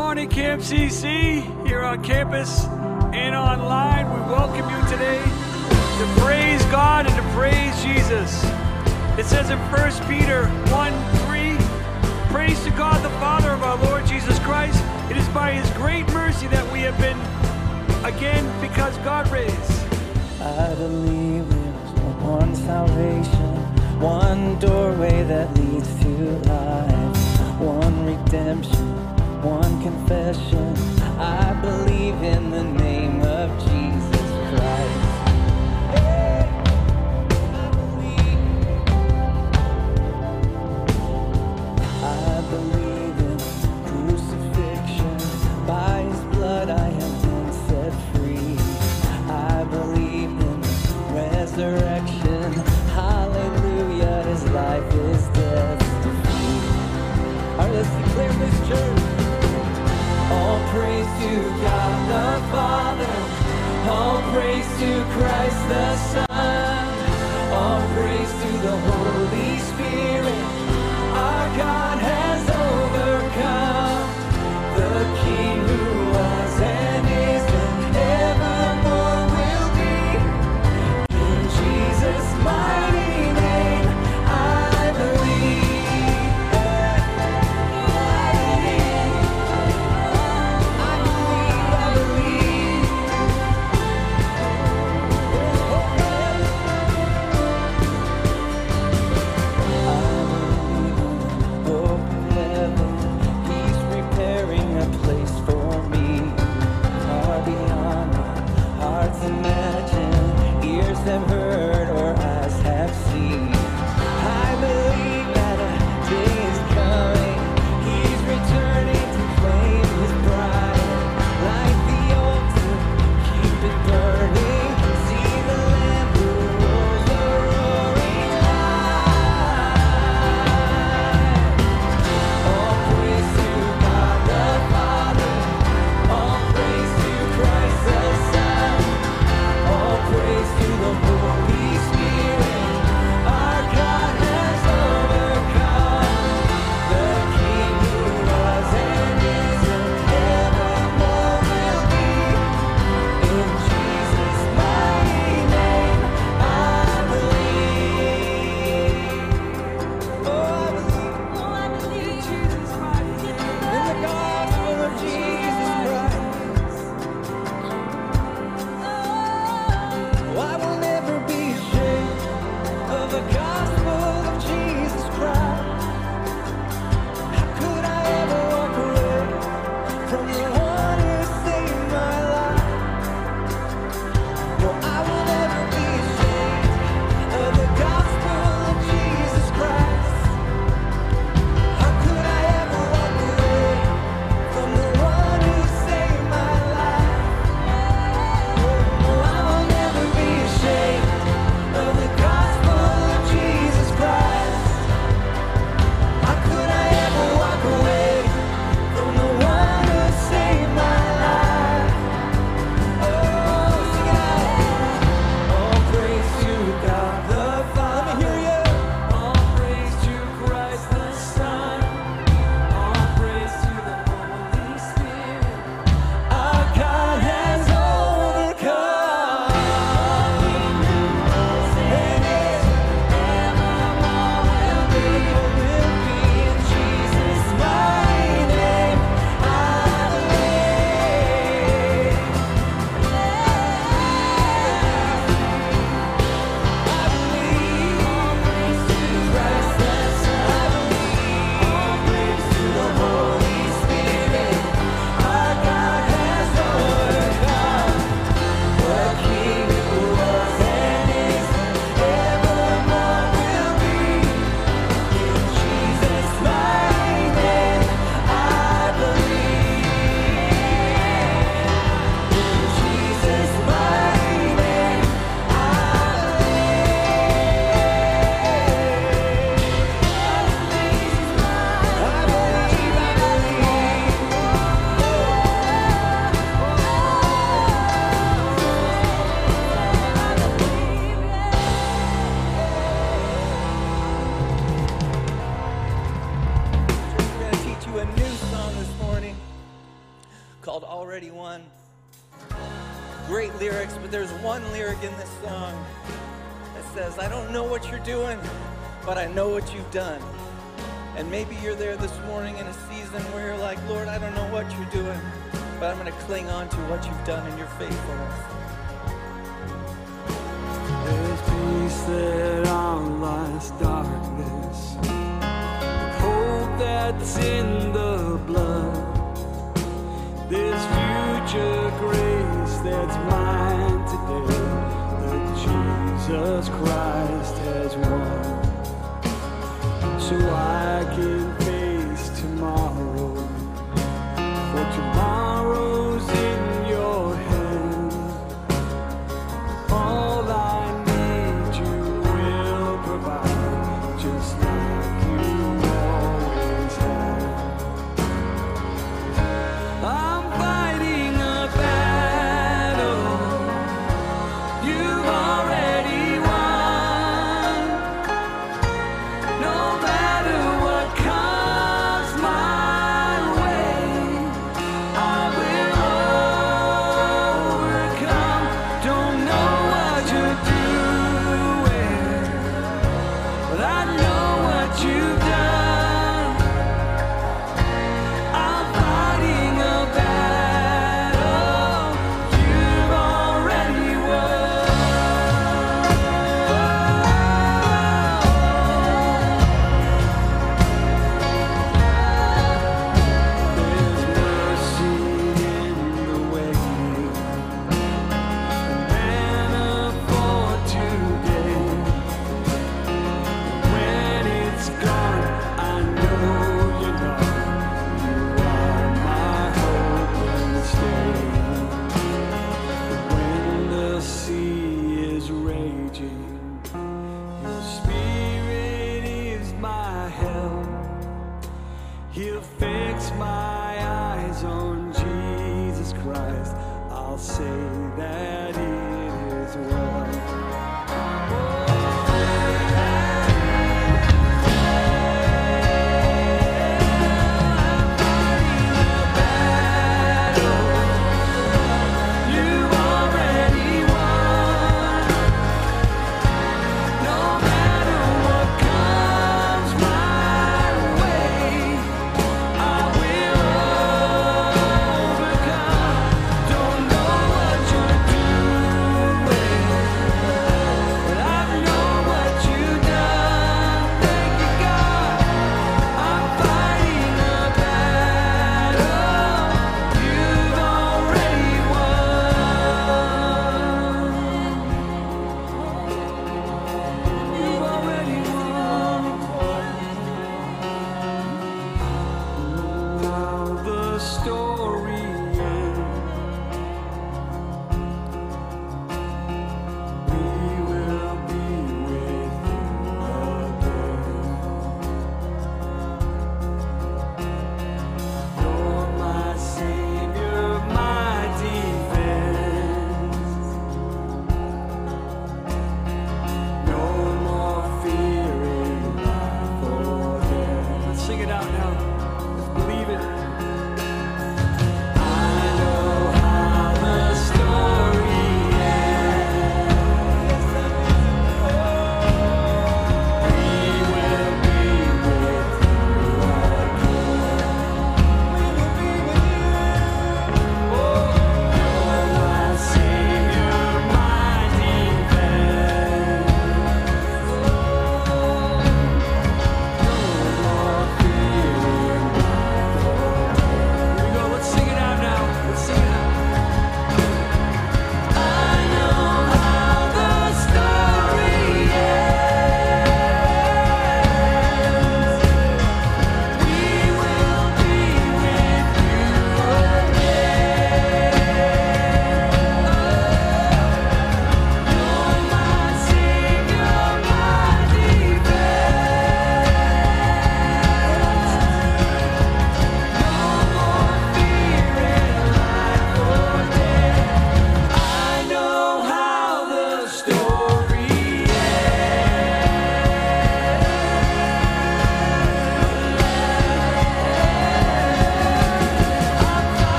morning, Camp CC, here on campus and online. We welcome you today to praise God and to praise Jesus. It says in 1 Peter 1 3, Praise to God the Father of our Lord Jesus Christ. It is by his great mercy that we have been again because God raised. I believe there's one salvation, one doorway that leads to life, one redemption, one confession. I believe in the name of Jesus Christ. I believe. In crucifixion. By his blood I have been set free. I believe in resurrection. Hallelujah. His life is defeat. All right, let's declare this church. All praise to God the Father. All praise to Christ the Son. Called Already Won. Great lyrics, but there's one lyric in this song that says, I don't know what you're doing, but I know what you've done. And maybe you're there this morning in a season where you're like, Lord, I don't know what you're doing, but I'm going to cling on to what you've done in your faithfulness. There's peace that outlasts darkness, hope that's in the. There's future grace that's mine today that Jesus Christ has won. So I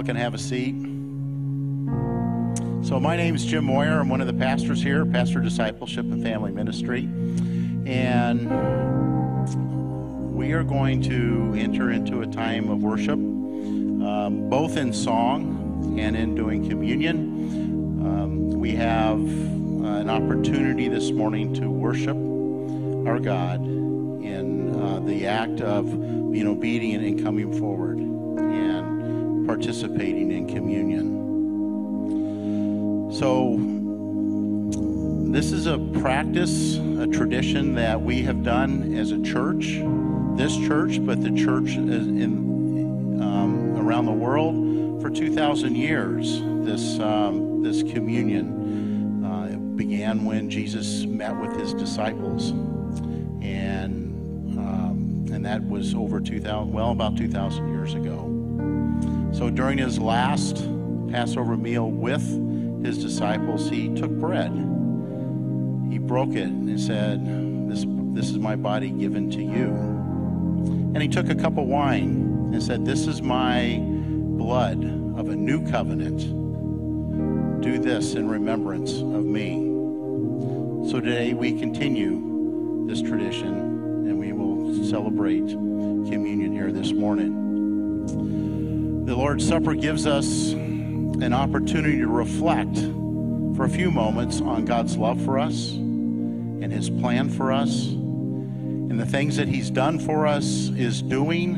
Y'all can have a seat. So, my name is Jim Moyer. I'm one of the pastors here, Pastor Discipleship and Family Ministry. And we are going to enter into a time of worship, um, both in song and in doing communion. Um, we have uh, an opportunity this morning to worship our God in uh, the act of being obedient and coming forward participating in communion. So, this is a practice, a tradition that we have done as a church, this church, but the church in um, around the world for 2,000 years. This um, this communion uh, began when Jesus met with his disciples, and um, and that was over 2,000, well, about 2,000 years ago. So during his last Passover meal with his disciples, he took bread. He broke it and said, this, this is my body given to you. And he took a cup of wine and said, This is my blood of a new covenant. Do this in remembrance of me. So today we continue this tradition and we will celebrate communion here this morning. The Lord's Supper gives us an opportunity to reflect for a few moments on God's love for us and His plan for us and the things that He's done for us, is doing,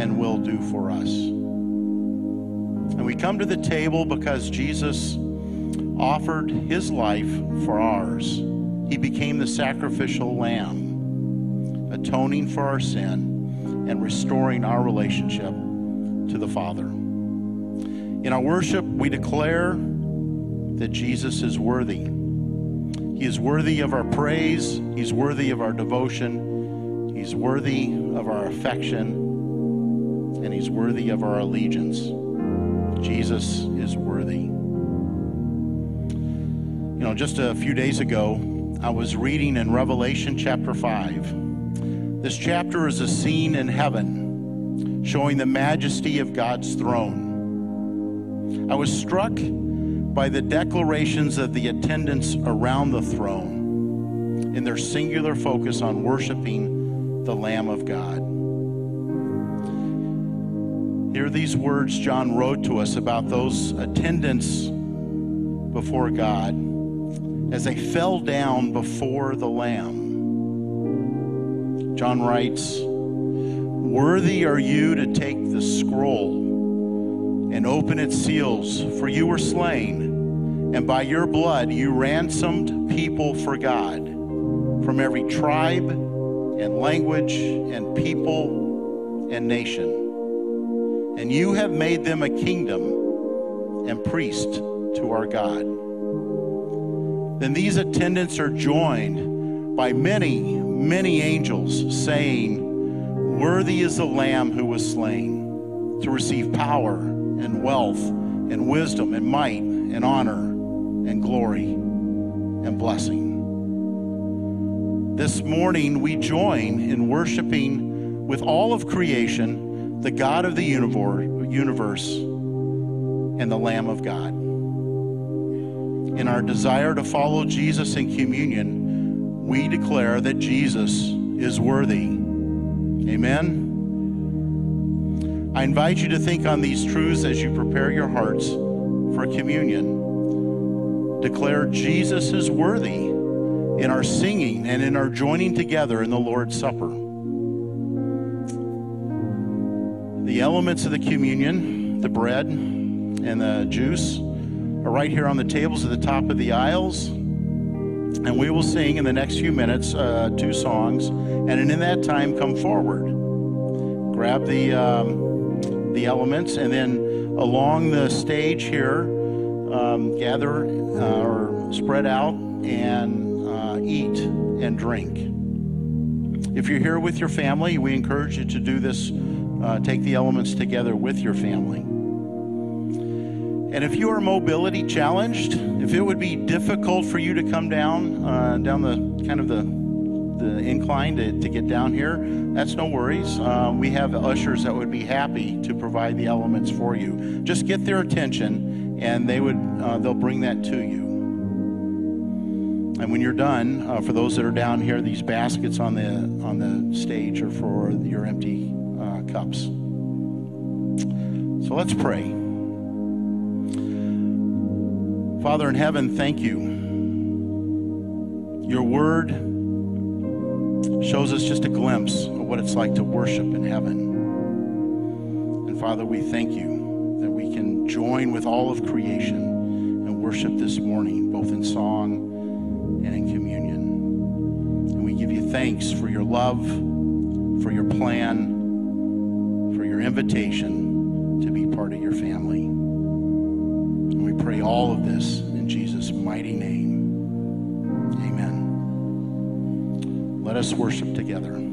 and will do for us. And we come to the table because Jesus offered His life for ours. He became the sacrificial lamb, atoning for our sin and restoring our relationship to the Father. In our worship, we declare that Jesus is worthy. He is worthy of our praise. He's worthy of our devotion. He's worthy of our affection. And He's worthy of our allegiance. Jesus is worthy. You know, just a few days ago, I was reading in Revelation chapter 5. This chapter is a scene in heaven showing the majesty of God's throne. I was struck by the declarations of the attendants around the throne in their singular focus on worshiping the Lamb of God. Hear these words John wrote to us about those attendants before God as they fell down before the Lamb. John writes, Worthy are you to take the scroll and open its seals, for you were slain, and by your blood you ransomed people for God from every tribe and language and people and nation. And you have made them a kingdom and priest to our God. Then these attendants are joined by many, many angels saying, Worthy is the Lamb who was slain to receive power and wealth and wisdom and might and honor and glory and blessing. This morning we join in worshiping with all of creation the God of the universe and the Lamb of God. In our desire to follow Jesus in communion, we declare that Jesus is worthy. Amen. I invite you to think on these truths as you prepare your hearts for communion. Declare Jesus is worthy in our singing and in our joining together in the Lord's Supper. The elements of the communion, the bread and the juice, are right here on the tables at the top of the aisles. And we will sing in the next few minutes uh, two songs. And in that time, come forward. Grab the, um, the elements, and then along the stage here, um, gather uh, or spread out and uh, eat and drink. If you're here with your family, we encourage you to do this uh, take the elements together with your family. And if you are mobility challenged, if it would be difficult for you to come down, uh, down the kind of the the incline to, to get down here, that's no worries. Uh, we have ushers that would be happy to provide the elements for you. Just get their attention, and they would uh, they'll bring that to you. And when you're done, uh, for those that are down here, these baskets on the on the stage are for your empty uh, cups. So let's pray. Father in heaven, thank you. Your word shows us just a glimpse of what it's like to worship in heaven. And Father, we thank you that we can join with all of creation and worship this morning, both in song and in communion. And we give you thanks for your love, for your plan, for your invitation to be part of your family. Pray all of this in Jesus' mighty name. Amen. Let us worship together.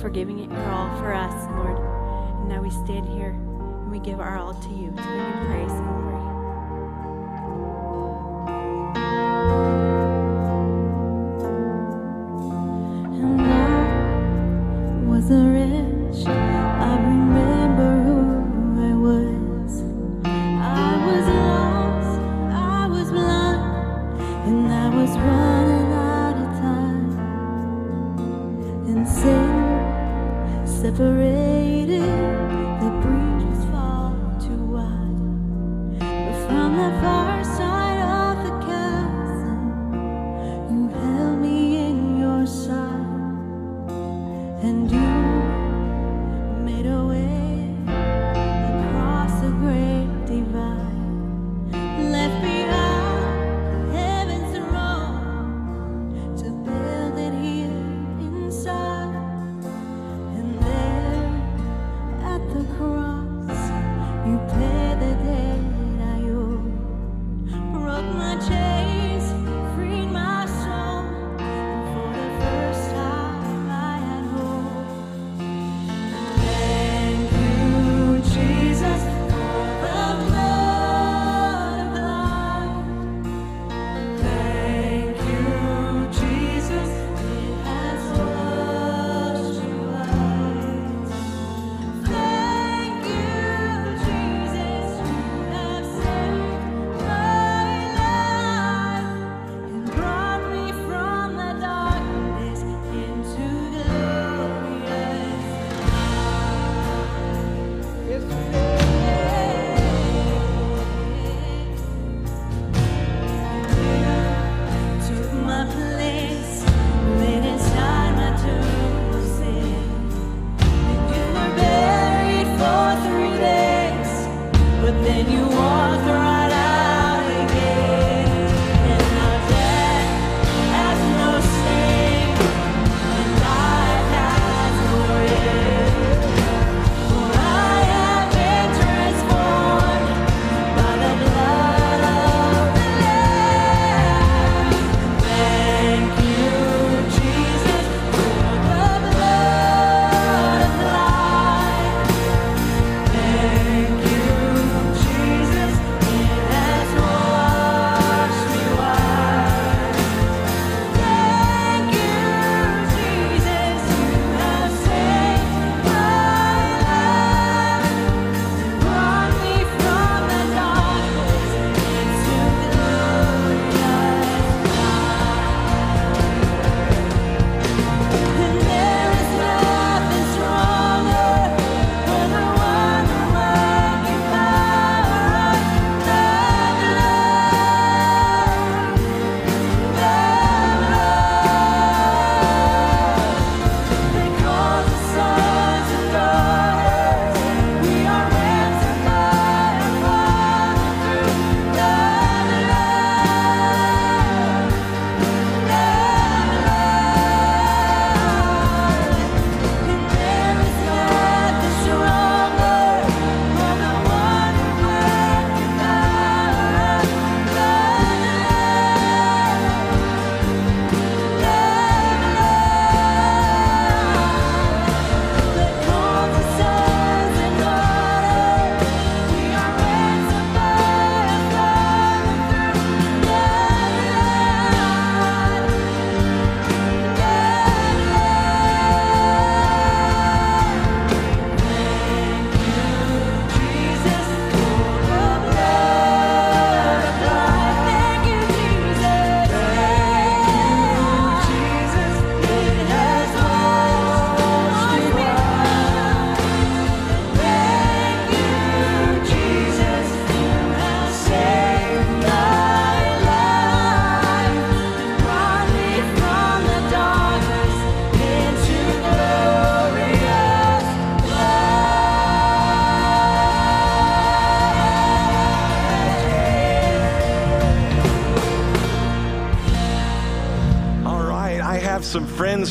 for giving it your all for us, Lord. And now we stand here and we give our all to you to bring you praise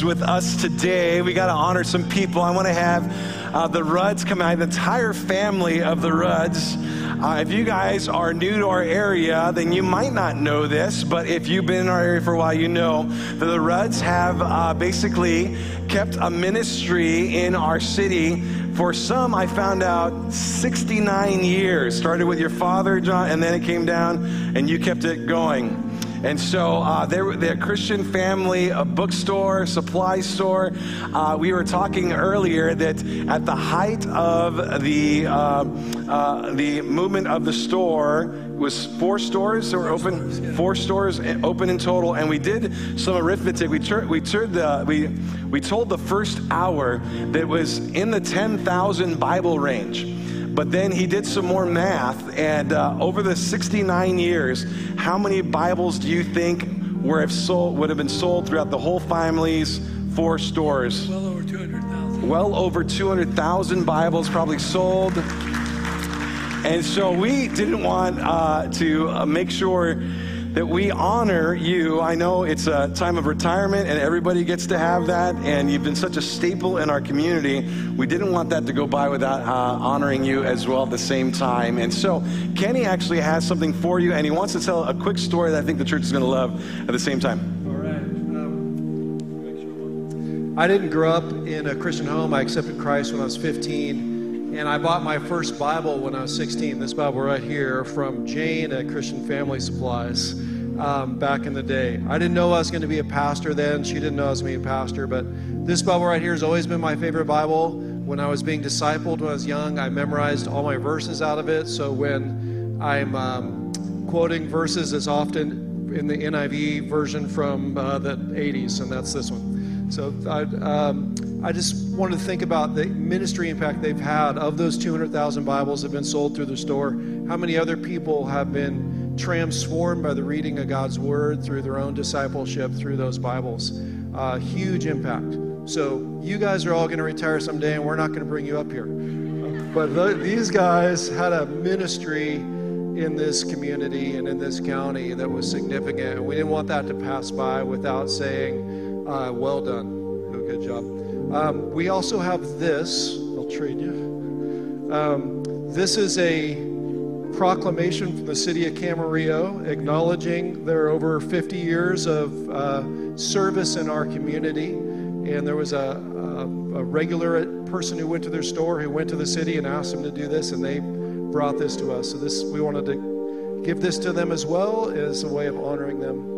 with us today. We got to honor some people. I want to have uh, the Rudds come out, the entire family of the Rudds. Uh, if you guys are new to our area, then you might not know this, but if you've been in our area for a while, you know that the Rudds have uh, basically kept a ministry in our city for some, I found out 69 years. Started with your father, John, and then it came down, and you kept it going. And so uh, they're, they're a Christian family, a bookstore, supply store. Uh, we were talking earlier that at the height of the, uh, uh the movement of the store, was four stores that were open, four stores open in total, and we did some arithmetic. We tur- we turned the we we told the first hour that was in the ten thousand Bible range. But then he did some more math, and uh, over the 69 years, how many Bibles do you think were have sold, would have been sold throughout the whole family's four stores? Well over 200,000. Well over 200,000 Bibles probably sold. And so we didn't want uh, to uh, make sure that we honor you. I know it's a time of retirement and everybody gets to have that, and you've been such a staple in our community. We didn't want that to go by without uh, honoring you as well at the same time. And so Kenny actually has something for you, and he wants to tell a quick story that I think the church is going to love at the same time. All right. Um, I didn't grow up in a Christian home. I accepted Christ when I was 15. And I bought my first Bible when I was 16, this Bible right here from Jane at Christian Family Supplies um, back in the day. I didn't know I was going to be a pastor then. She didn't know I was going to be a pastor. But this Bible right here has always been my favorite Bible. When I was being discipled when I was young, I memorized all my verses out of it. So when I'm um, quoting verses, it's often in the NIV version from uh, the 80s, and that's this one. So I, um, I just wanted to think about the ministry impact they've had of those 200,000 Bibles that have been sold through the store. How many other people have been transformed by the reading of God's Word through their own discipleship through those Bibles. Uh, huge impact. So, you guys are all going to retire someday, and we're not going to bring you up here. But the, these guys had a ministry in this community and in this county that was significant. And we didn't want that to pass by without saying, uh, well done. Good job. Um, we also have this. I'll trade you. Um, this is a proclamation from the city of Camarillo acknowledging their over 50 years of uh, service in our community. And there was a, a, a, regular person who went to their store who went to the city and asked them to do this, and they brought this to us. So this we wanted to give this to them as well as a way of honoring them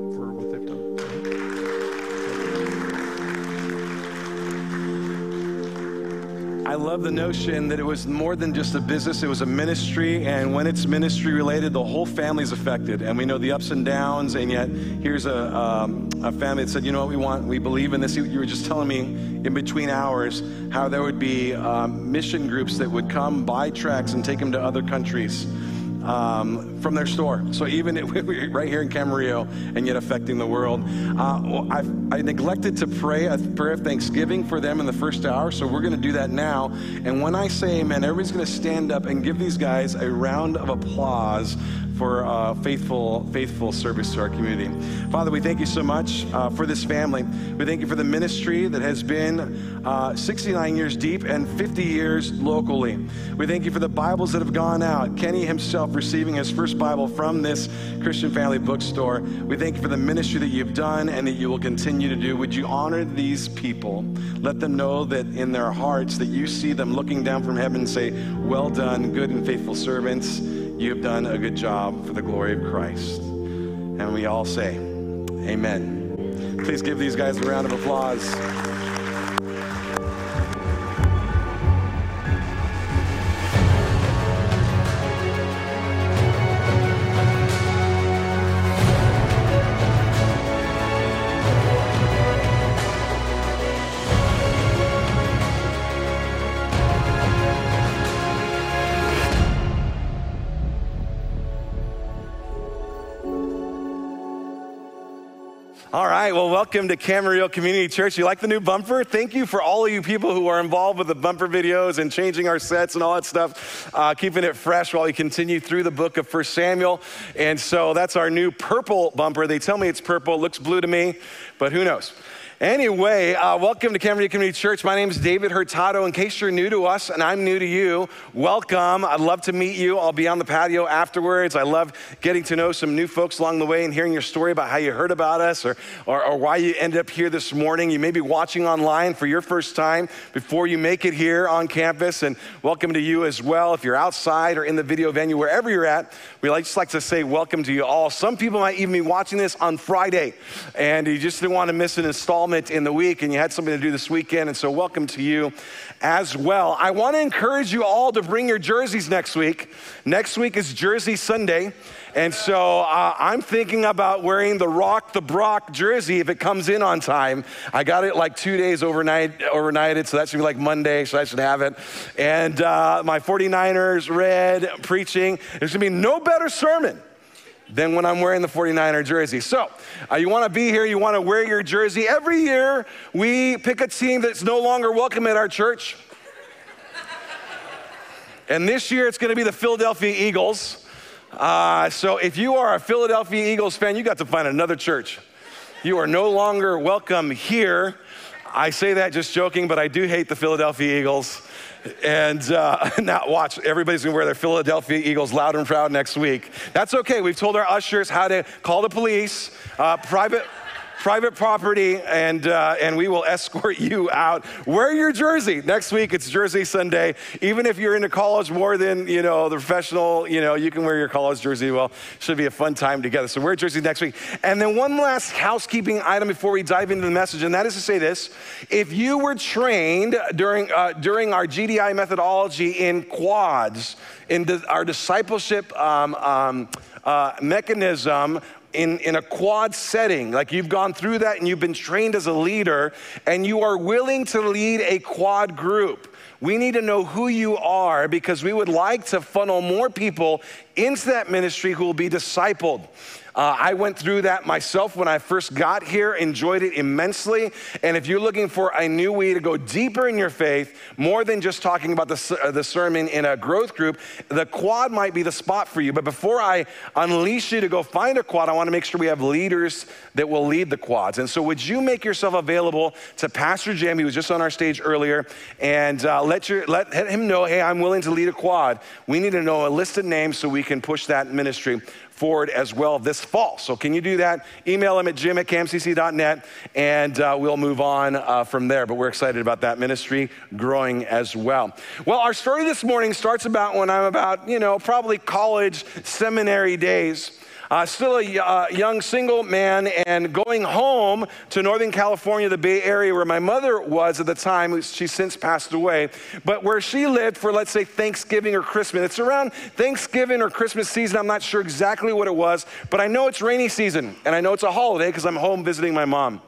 I love the notion that it was more than just a business, it was a ministry. And when it's ministry related, the whole family's affected. And we know the ups and downs. And yet, here's a, um, a family that said, you know what we want? We believe in this. You were just telling me in between hours how there would be um, mission groups that would come buy tracks and take them to other countries um, from their store. So even right here in Camarillo, and yet affecting the world. Uh, I neglected to pray a prayer of thanksgiving for them in the first hour, so we're going to do that now. And when I say amen, everybody's going to stand up and give these guys a round of applause for uh, faithful, faithful service to our community. Father, we thank you so much uh, for this family. We thank you for the ministry that has been uh, 69 years deep and 50 years locally. We thank you for the Bibles that have gone out. Kenny himself receiving his first Bible from this Christian Family bookstore. We thank you for the ministry that you've done and that you will continue to do. Would you honor these people? Let them know that in their hearts that you see them looking down from heaven and say, "Well done, good and faithful servants." You've done a good job for the glory of Christ. And we all say, Amen. Please give these guys a round of applause. All right, well, welcome to Camarillo Community Church. You like the new bumper? Thank you for all of you people who are involved with the bumper videos and changing our sets and all that stuff, uh, keeping it fresh while we continue through the book of First Samuel. And so that's our new purple bumper. They tell me it's purple, looks blue to me, but who knows? Anyway, uh, welcome to Camarillo Community Church. My name is David Hurtado. In case you're new to us and I'm new to you, welcome. I'd love to meet you. I'll be on the patio afterwards. I love getting to know some new folks along the way and hearing your story about how you heard about us or, or, or why you ended up here this morning. You may be watching online for your first time before you make it here on campus. And welcome to you as well. If you're outside or in the video venue, wherever you're at, we just like to say welcome to you all. Some people might even be watching this on Friday and you just didn't want to miss an installment in the week and you had something to do this weekend. And so, welcome to you as well. I want to encourage you all to bring your jerseys next week. Next week is Jersey Sunday. And so uh, I'm thinking about wearing the Rock the Brock jersey if it comes in on time. I got it like two days overnight, overnighted, so that should be like Monday, so I should have it. And uh, my 49ers red preaching. There's gonna be no better sermon than when I'm wearing the 49er jersey. So, uh, you want to be here, you want to wear your jersey. Every year, we pick a team that's no longer welcome at our church. and this year, it's going to be the Philadelphia Eagles. Uh, so, if you are a Philadelphia Eagles fan, you got to find another church. You are no longer welcome here. I say that just joking, but I do hate the Philadelphia Eagles. And uh, now, watch, everybody's gonna wear their Philadelphia Eagles loud and proud next week. That's okay. We've told our ushers how to call the police, uh, private private property, and, uh, and we will escort you out. Wear your jersey. Next week, it's Jersey Sunday. Even if you're into college more than, you know, the professional, you know, you can wear your college jersey. Well, should be a fun time together. So wear jersey next week. And then one last housekeeping item before we dive into the message, and that is to say this. If you were trained during, uh, during our GDI methodology in quads, in the, our discipleship um, um, uh, mechanism, in, in a quad setting, like you've gone through that and you've been trained as a leader, and you are willing to lead a quad group. We need to know who you are because we would like to funnel more people into that ministry who will be discipled. Uh, I went through that myself when I first got here, enjoyed it immensely. And if you're looking for a new way to go deeper in your faith, more than just talking about the, uh, the sermon in a growth group, the quad might be the spot for you. But before I unleash you to go find a quad, I want to make sure we have leaders that will lead the quads. And so, would you make yourself available to Pastor Jim, who was just on our stage earlier, and uh, let, your, let him know, hey, I'm willing to lead a quad. We need to know a list of names so we can push that ministry forward as well this fall. So, can you do that? Email him at jim at camcc.net and uh, we'll move on uh, from there. But we're excited about that ministry growing as well. Well, our story this morning starts about when I'm about, you know, probably college, seminary days uh, still a uh, young single man, and going home to Northern California, the Bay Area, where my mother was at the time. She's since passed away, but where she lived for, let's say, Thanksgiving or Christmas. It's around Thanksgiving or Christmas season. I'm not sure exactly what it was, but I know it's rainy season, and I know it's a holiday because I'm home visiting my mom.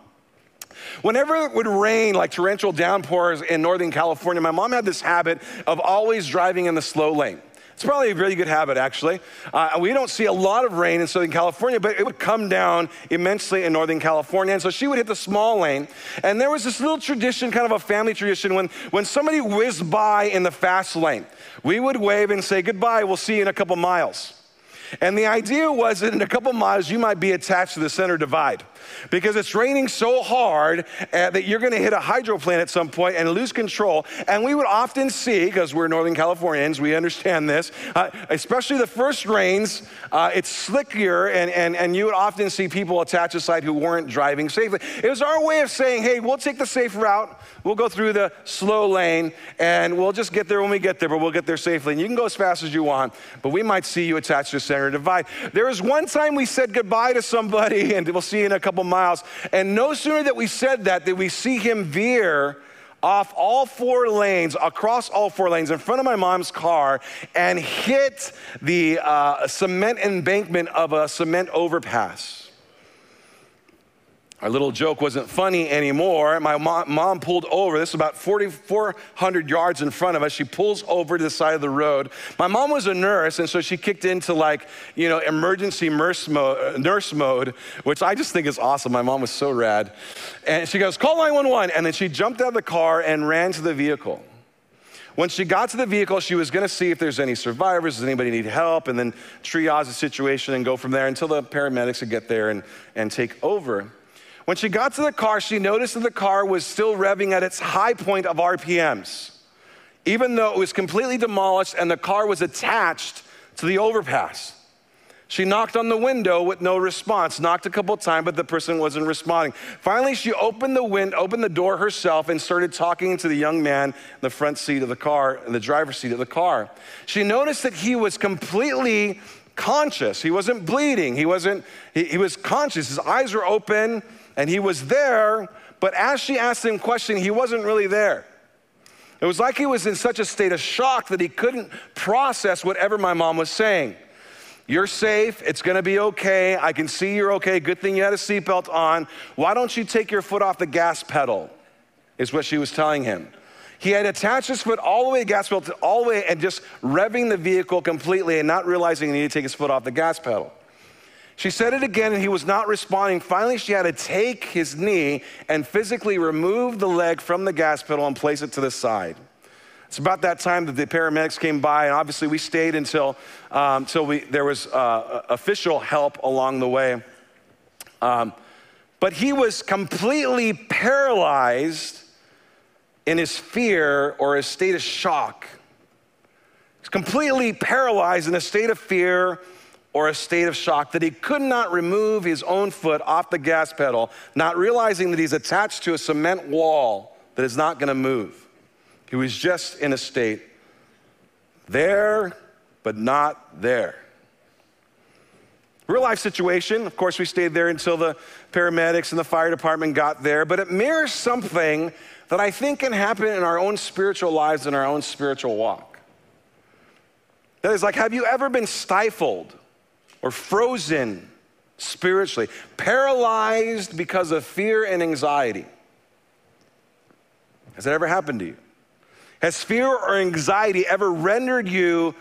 Whenever it would rain, like torrential downpours in Northern California, my mom had this habit of always driving in the slow lane. It's probably a really good habit, actually. Uh, we don't see a lot of rain in Southern California, but it would come down immensely in Northern California. And so she would hit the small lane. And there was this little tradition, kind of a family tradition, when, when somebody whizzed by in the fast lane, we would wave and say, Goodbye, we'll see you in a couple miles. And the idea was that in a couple miles, you might be attached to the center divide because it's raining so hard uh, that you're going to hit a hydroplane at some point and lose control. And we would often see, because we're Northern Californians, we understand this, uh, especially the first rains, uh, it's slickier, and, and, and you would often see people attached to side who weren't driving safely. It was our way of saying, hey, we'll take the safe route, we'll go through the slow lane, and we'll just get there when we get there, but we'll get there safely. And you can go as fast as you want, but we might see you attached to the center divide. There was one time we said goodbye to somebody, and we'll see you in a couple couple miles. And no sooner that we said that, did we see him veer off all four lanes, across all four lanes, in front of my mom's car, and hit the uh, cement embankment of a cement overpass. Our little joke wasn't funny anymore. My mom, mom pulled over. This is about 4,400 yards in front of us. She pulls over to the side of the road. My mom was a nurse, and so she kicked into like, you know, emergency nurse mode, uh, nurse mode, which I just think is awesome. My mom was so rad. And she goes, call 911. And then she jumped out of the car and ran to the vehicle. When she got to the vehicle, she was going to see if there's any survivors, does anybody need help, and then triage the situation and go from there until the paramedics would get there and, and take over. When she got to the car, she noticed that the car was still revving at its high point of RPMs, even though it was completely demolished and the car was attached to the overpass. She knocked on the window with no response, knocked a couple times, but the person wasn't responding. Finally, she opened the wind, opened the door herself, and started talking to the young man in the front seat of the car, in the driver's seat of the car. She noticed that he was completely conscious. He wasn't bleeding. He wasn't, he, he was conscious. His eyes were open and he was there, but as she asked him question, he wasn't really there. It was like he was in such a state of shock that he couldn't process whatever my mom was saying. You're safe. It's going to be okay. I can see you're okay. Good thing you had a seatbelt on. Why don't you take your foot off the gas pedal? Is what she was telling him. He had attached his foot all the way, to gas pedal, all the way, and just revving the vehicle completely and not realizing he needed to take his foot off the gas pedal. She said it again and he was not responding. Finally, she had to take his knee and physically remove the leg from the gas pedal and place it to the side. It's about that time that the paramedics came by, and obviously we stayed until, um, until we, there was uh, official help along the way. Um, but he was completely paralyzed in his fear or his state of shock. He's completely paralyzed in a state of fear or a state of shock that he could not remove his own foot off the gas pedal, not realizing that he's attached to a cement wall that is not going to move. He was just in a state there, but not there. Real life situation. Of course, we stayed there until the paramedics and the fire department got there, but it mirrors something that I think can happen in our own spiritual lives and our own spiritual walk. That is like, have you ever been stifled or frozen spiritually, paralyzed because of fear and anxiety? Has that ever happened to you? Has fear or anxiety ever rendered you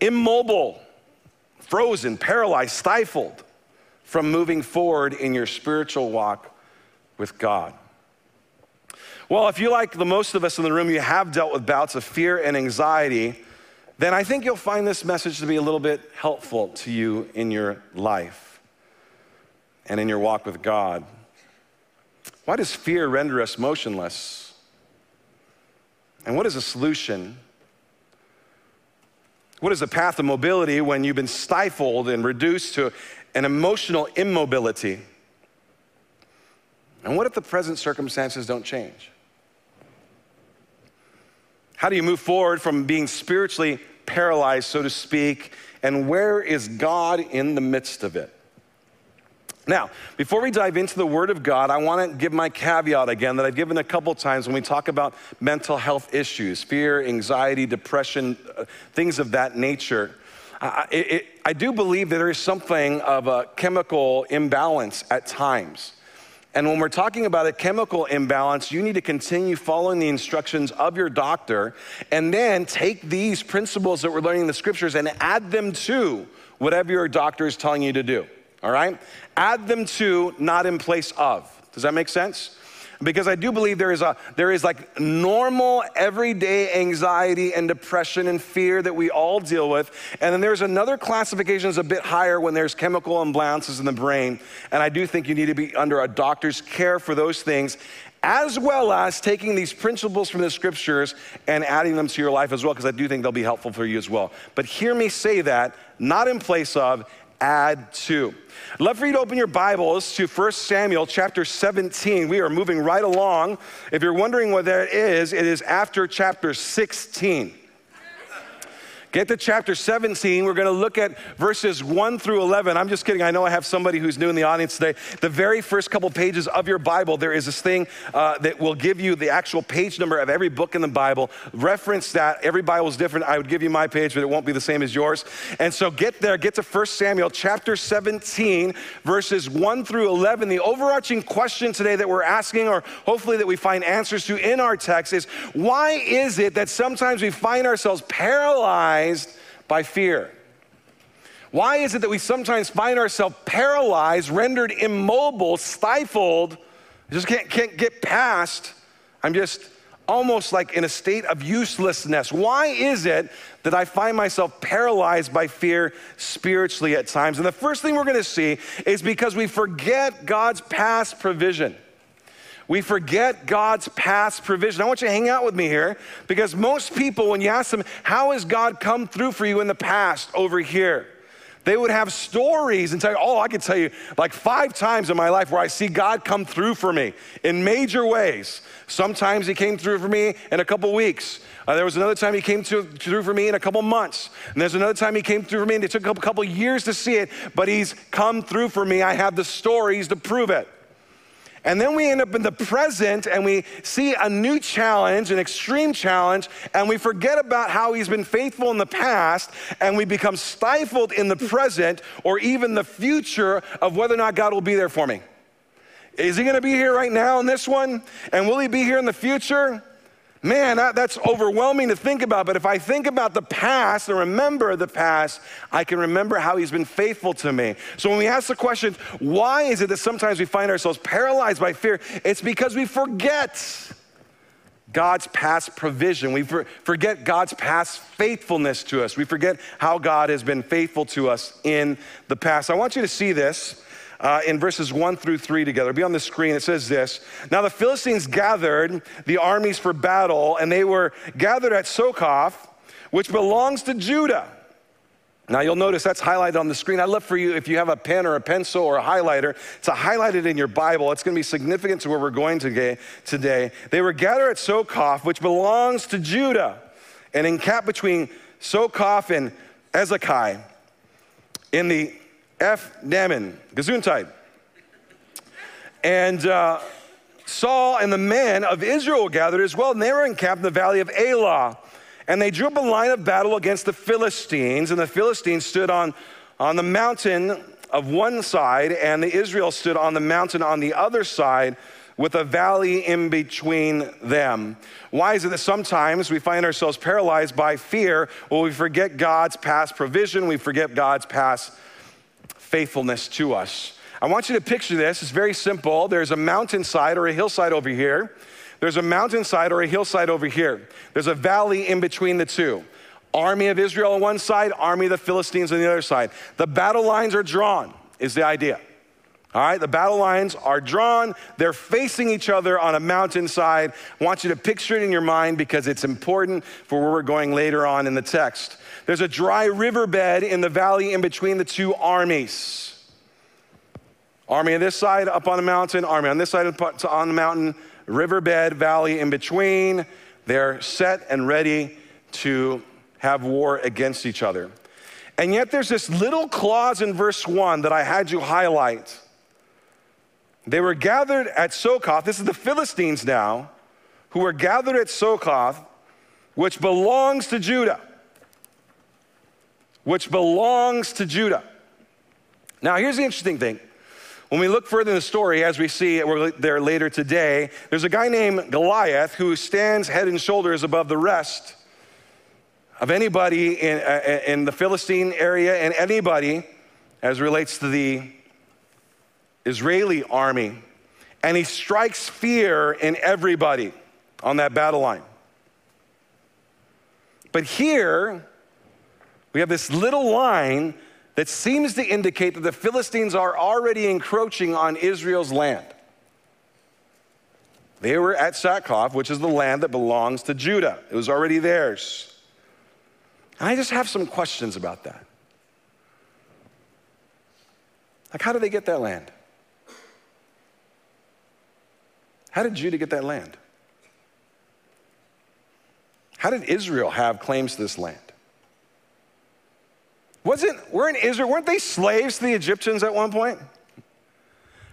immobile, frozen, paralyzed, stifled from moving forward in your spiritual walk with God? Well, if you, like the most of us in the room, you have dealt with bouts of fear and anxiety, then I think you'll find this message to be a little bit helpful to you in your life and in your walk with God. Why does fear render us motionless? And what is a solution? What is a path of mobility when you've been stifled and reduced to an emotional immobility? And what if the present circumstances don't change? How do you move forward from being spiritually paralyzed, so to speak? And where is God in the midst of it? Now, before we dive into the Word of God, I want to give my caveat again that I've given a couple times when we talk about mental health issues fear, anxiety, depression, uh, things of that nature. I, it, I do believe that there is something of a chemical imbalance at times. And when we're talking about a chemical imbalance, you need to continue following the instructions of your doctor and then take these principles that we're learning in the scriptures and add them to whatever your doctor is telling you to do. All right? Add them to, not in place of. Does that make sense? Because I do believe there is a there is like normal everyday anxiety and depression and fear that we all deal with. And then there's another classification that's a bit higher when there's chemical imbalances in the brain. And I do think you need to be under a doctor's care for those things as well as taking these principles from the scriptures and adding them to your life as well, because I do think they'll be helpful for you as well. But hear me say that, not in place of, add to. I'd love for you to open your Bibles to 1 Samuel chapter 17. We are moving right along. If you're wondering what that is, it is after chapter 16. Get to chapter 17. We're going to look at verses 1 through 11. I'm just kidding. I know I have somebody who's new in the audience today. The very first couple pages of your Bible, there is this thing uh, that will give you the actual page number of every book in the Bible. Reference that. Every Bible is different. I would give you my page, but it won't be the same as yours. And so get there, get to 1 Samuel chapter 17, verses 1 through 11. The overarching question today that we're asking, or hopefully that we find answers to in our text, is why is it that sometimes we find ourselves paralyzed? Paralyzed by fear? Why is it that we sometimes find ourselves paralyzed, rendered immobile, stifled, just can't, can't get past? I'm just almost like in a state of uselessness. Why is it that I find myself paralyzed by fear spiritually at times? And the first thing we're going to see is because we forget God's past provision. We forget God's past provision. I want you to hang out with me here because most people, when you ask them, How has God come through for you in the past over here? They would have stories and tell you, oh, I could tell you like five times in my life where I see God come through for me in major ways. Sometimes He came through for me in a couple weeks. Uh, there was another time He came to, through for me in a couple months. And there's another time He came through for me and it took a couple, couple years to see it, but He's come through for me. I have the stories to prove it. And then we end up in the present and we see a new challenge, an extreme challenge, and we forget about how he's been faithful in the past and we become stifled in the present or even the future of whether or not God will be there for me. Is he gonna be here right now in this one? And will he be here in the future? Man, that, that's overwhelming to think about. But if I think about the past and remember the past, I can remember how he's been faithful to me. So when we ask the question, why is it that sometimes we find ourselves paralyzed by fear? It's because we forget God's past provision. We forget God's past faithfulness to us. We forget how God has been faithful to us in the past. I want you to see this uh, in verses one through three together. It'll be on the screen. It says this Now the Philistines gathered the armies for battle, and they were gathered at Sokoth, which belongs to Judah. Now you'll notice that's highlighted on the screen. I'd love for you, if you have a pen or a pencil or a highlighter, to highlight it in your Bible. It's going to be significant to where we're going today. They were gathered at Sokoth, which belongs to Judah, and encamped between Sokoth and Azekah in the F. Naman, Gesundheit. And uh, Saul and the men of Israel gathered as well, and they were encamped in the valley of Elah. And they drew up a line of battle against the Philistines, and the Philistines stood on, on the mountain of one side, and the Israel stood on the mountain on the other side with a valley in between them. Why is it that sometimes we find ourselves paralyzed by fear? Well, we forget God's past provision, we forget God's past faithfulness to us. I want you to picture this. It's very simple. There's a mountainside or a hillside over here. There's a mountainside or a hillside over here. There's a valley in between the two. Army of Israel on one side, army of the Philistines on the other side. The battle lines are drawn, is the idea. All right, the battle lines are drawn. They're facing each other on a mountainside. I want you to picture it in your mind because it's important for where we're going later on in the text. There's a dry riverbed in the valley in between the two armies. Army on this side up on the mountain, army on this side on the mountain, riverbed, valley in between. They're set and ready to have war against each other. And yet there's this little clause in verse 1 that I had you highlight. They were gathered at Sokoth. This is the Philistines now, who were gathered at Sokoth, which belongs to Judah which belongs to Judah. Now, here's the interesting thing. When we look further in the story, as we see there later today, there's a guy named Goliath who stands head and shoulders above the rest of anybody in, uh, in the Philistine area and anybody as relates to the Israeli army. And he strikes fear in everybody on that battle line. But here, we have this little line that seems to indicate that the Philistines are already encroaching on Israel's land. They were at Sokoth, which is the land that belongs to Judah. It was already theirs. And I just have some questions about that. Like, how did they get that land? How did Judah get that land? How did Israel have claims to this land? Wasn't, weren't Israel, weren't they slaves to the Egyptians at one point?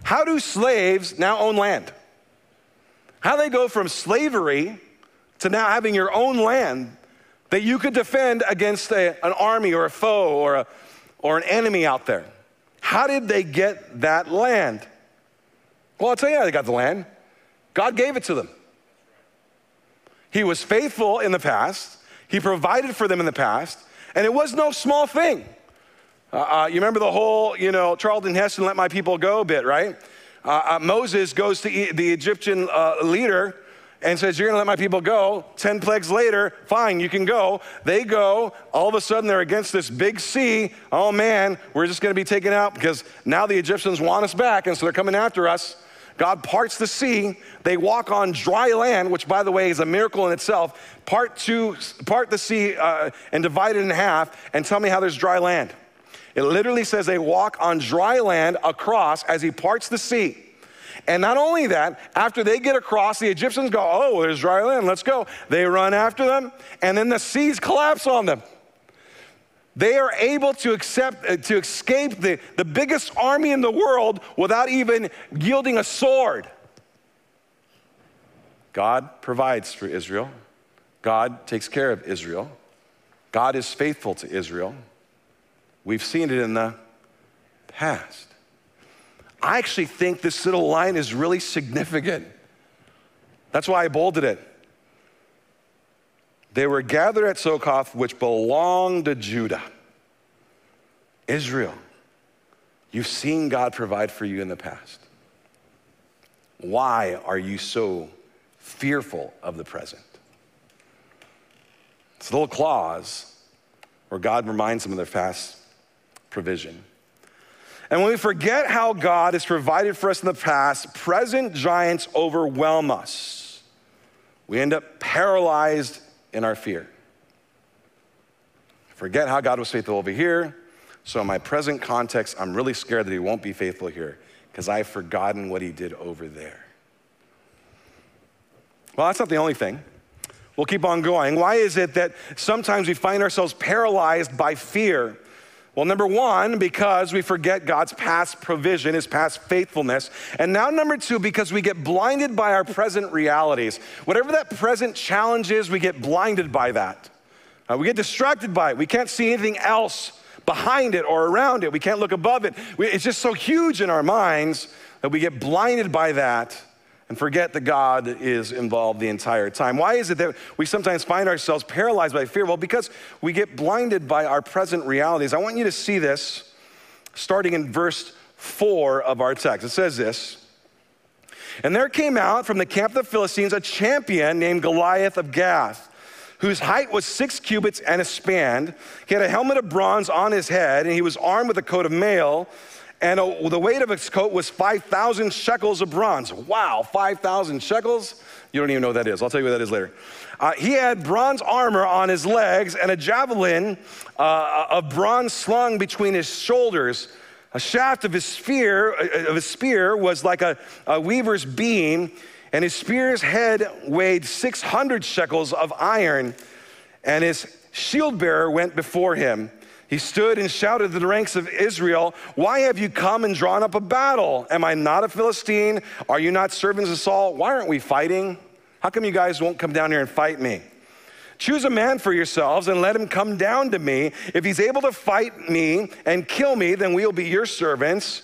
How do slaves now own land? How they go from slavery to now having your own land that you could defend against a, an army or a foe or, a, or an enemy out there? How did they get that land? Well, I'll tell you how they got the land. God gave it to them. He was faithful in the past, He provided for them in the past, and it was no small thing. Uh, uh, you remember the whole, you know, Charlton Heston, let my people go bit, right? Uh, uh Moses goes to e- the Egyptian uh, leader and says, You're gonna let my people go. 10 plagues later, fine, you can go. They go. All of a sudden, they're against this big sea. Oh man, we're just gonna be taken out because now the Egyptians want us back, and so they're coming after us. God parts the sea. They walk on dry land, which, by the way, is a miracle in itself. Part, two, part the sea uh, and divide it in half, and tell me how there's dry land. It literally says they walk on dry land across as he parts the sea. And not only that, after they get across, the Egyptians go, Oh, there's dry land, let's go. They run after them, and then the seas collapse on them. They are able to accept, uh, to escape the, the biggest army in the world without even yielding a sword. God provides for Israel. God takes care of Israel. God is faithful to Israel. We've seen it in the past. I actually think this little line is really significant. That's why I bolded it. They were gathered at Sokoth, which belonged to Judah. Israel, you've seen God provide for you in the past. Why are you so fearful of the present? It's a little clause where God reminds them of their past provision. And when we forget how God has provided for us in the past, present giants overwhelm us. We end up paralyzed in our fear. Forget how God was faithful over here. So, in my present context, I'm really scared that He won't be faithful here because I've forgotten what He did over there. Well, that's not the only thing. We'll keep on going. Why is it that sometimes we find ourselves paralyzed by fear? Well, number one, because we forget God's past provision, his past faithfulness. And now, number two, because we get blinded by our present realities. Whatever that present challenge is, we get blinded by that. Uh, we get distracted by it. We can't see anything else behind it or around it. We can't look above it. We, it's just so huge in our minds that we get blinded by that and forget that God is involved the entire time. Why is it that we sometimes find ourselves paralyzed by fear? Well, because we get blinded by our present realities. I want you to see this starting in verse 4 of our text. It says this And there came out from the camp of the Philistines a champion named Goliath of Gath. Whose height was six cubits and a span. He had a helmet of bronze on his head, and he was armed with a coat of mail and uh, the weight of his coat was 5,000 shekels of bronze. Wow, 5,000 shekels? You don't even know what that is. I'll tell you what that is later. Uh, he had bronze armor on his legs and a javelin uh, of bronze slung between his shoulders. A shaft of his spear, uh, of his spear was like a, a weaver's beam, and his spear's head weighed 600 shekels of iron, and his shield bearer went before him. He stood and shouted to the ranks of Israel, Why have you come and drawn up a battle? Am I not a Philistine? Are you not servants of Saul? Why aren't we fighting? How come you guys won't come down here and fight me? Choose a man for yourselves and let him come down to me. If he's able to fight me and kill me, then we will be your servants.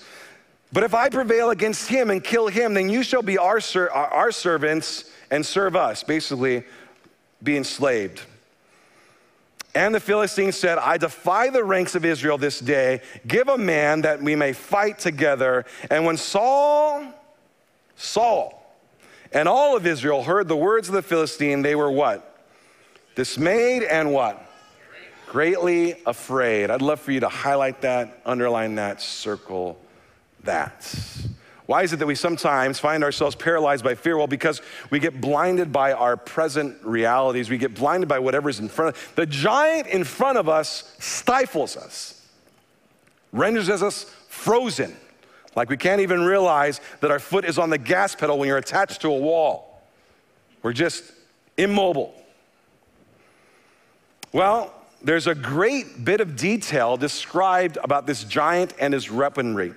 But if I prevail against him and kill him, then you shall be our, our servants and serve us, basically, be enslaved. And the Philistines said, I defy the ranks of Israel this day. Give a man that we may fight together. And when Saul, Saul, and all of Israel heard the words of the Philistine, they were what? Dismayed and what? Greatly afraid. I'd love for you to highlight that, underline that, circle that. Why is it that we sometimes find ourselves paralyzed by fear? Well, because we get blinded by our present realities. We get blinded by whatever's in front of The giant in front of us stifles us, renders us frozen, like we can't even realize that our foot is on the gas pedal when you're attached to a wall. We're just immobile. Well, there's a great bit of detail described about this giant and his weaponry.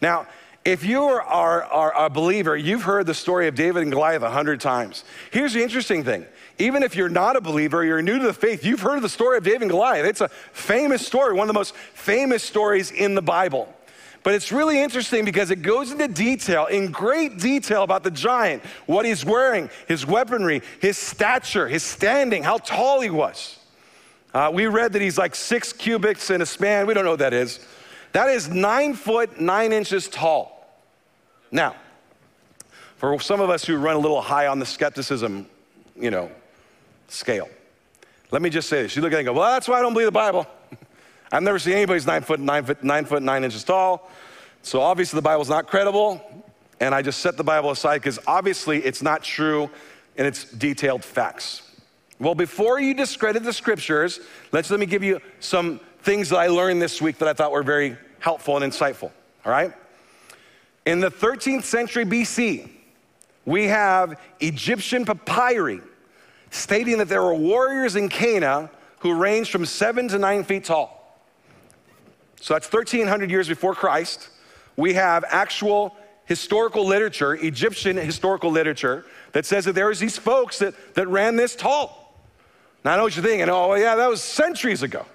Now, if you are, are, are, a believer, you've heard the story of David and Goliath a hundred times. Here's the interesting thing. Even if you're not a believer, you're new to the faith, you've heard the story of David and Goliath. It's a famous story, one of the most famous stories in the Bible. But it's really interesting because it goes into detail, in great detail, about the giant, what he's wearing, his weaponry, his stature, his standing, how tall he was. Uh, we read that he's like six cubits in a span. We don't know what that is. That is nine foot, nine inches tall. Now, For some of us who run a little high on the skepticism, you know, scale. Let me just say this. You look at it and go, well, that's why I don't believe the Bible. I've never seen anybody's nine foot, nine foot, nine foot, nine inches tall. So obviously the Bible's not credible. And I just set the Bible aside because obviously it's not true in its detailed facts. Well, before you discredit the scriptures, let's let me give you some things that I learned this week that I thought were very helpful and insightful. All right? In the 13th century BC, we have Egyptian papyri stating that there were warriors in Cana who ranged from seven to nine feet tall. So that's 1300 years before Christ. We have actual historical literature, Egyptian historical literature, that says that there was these folks that, that ran this tall. Now I know what you're thinking, oh yeah, that was centuries ago.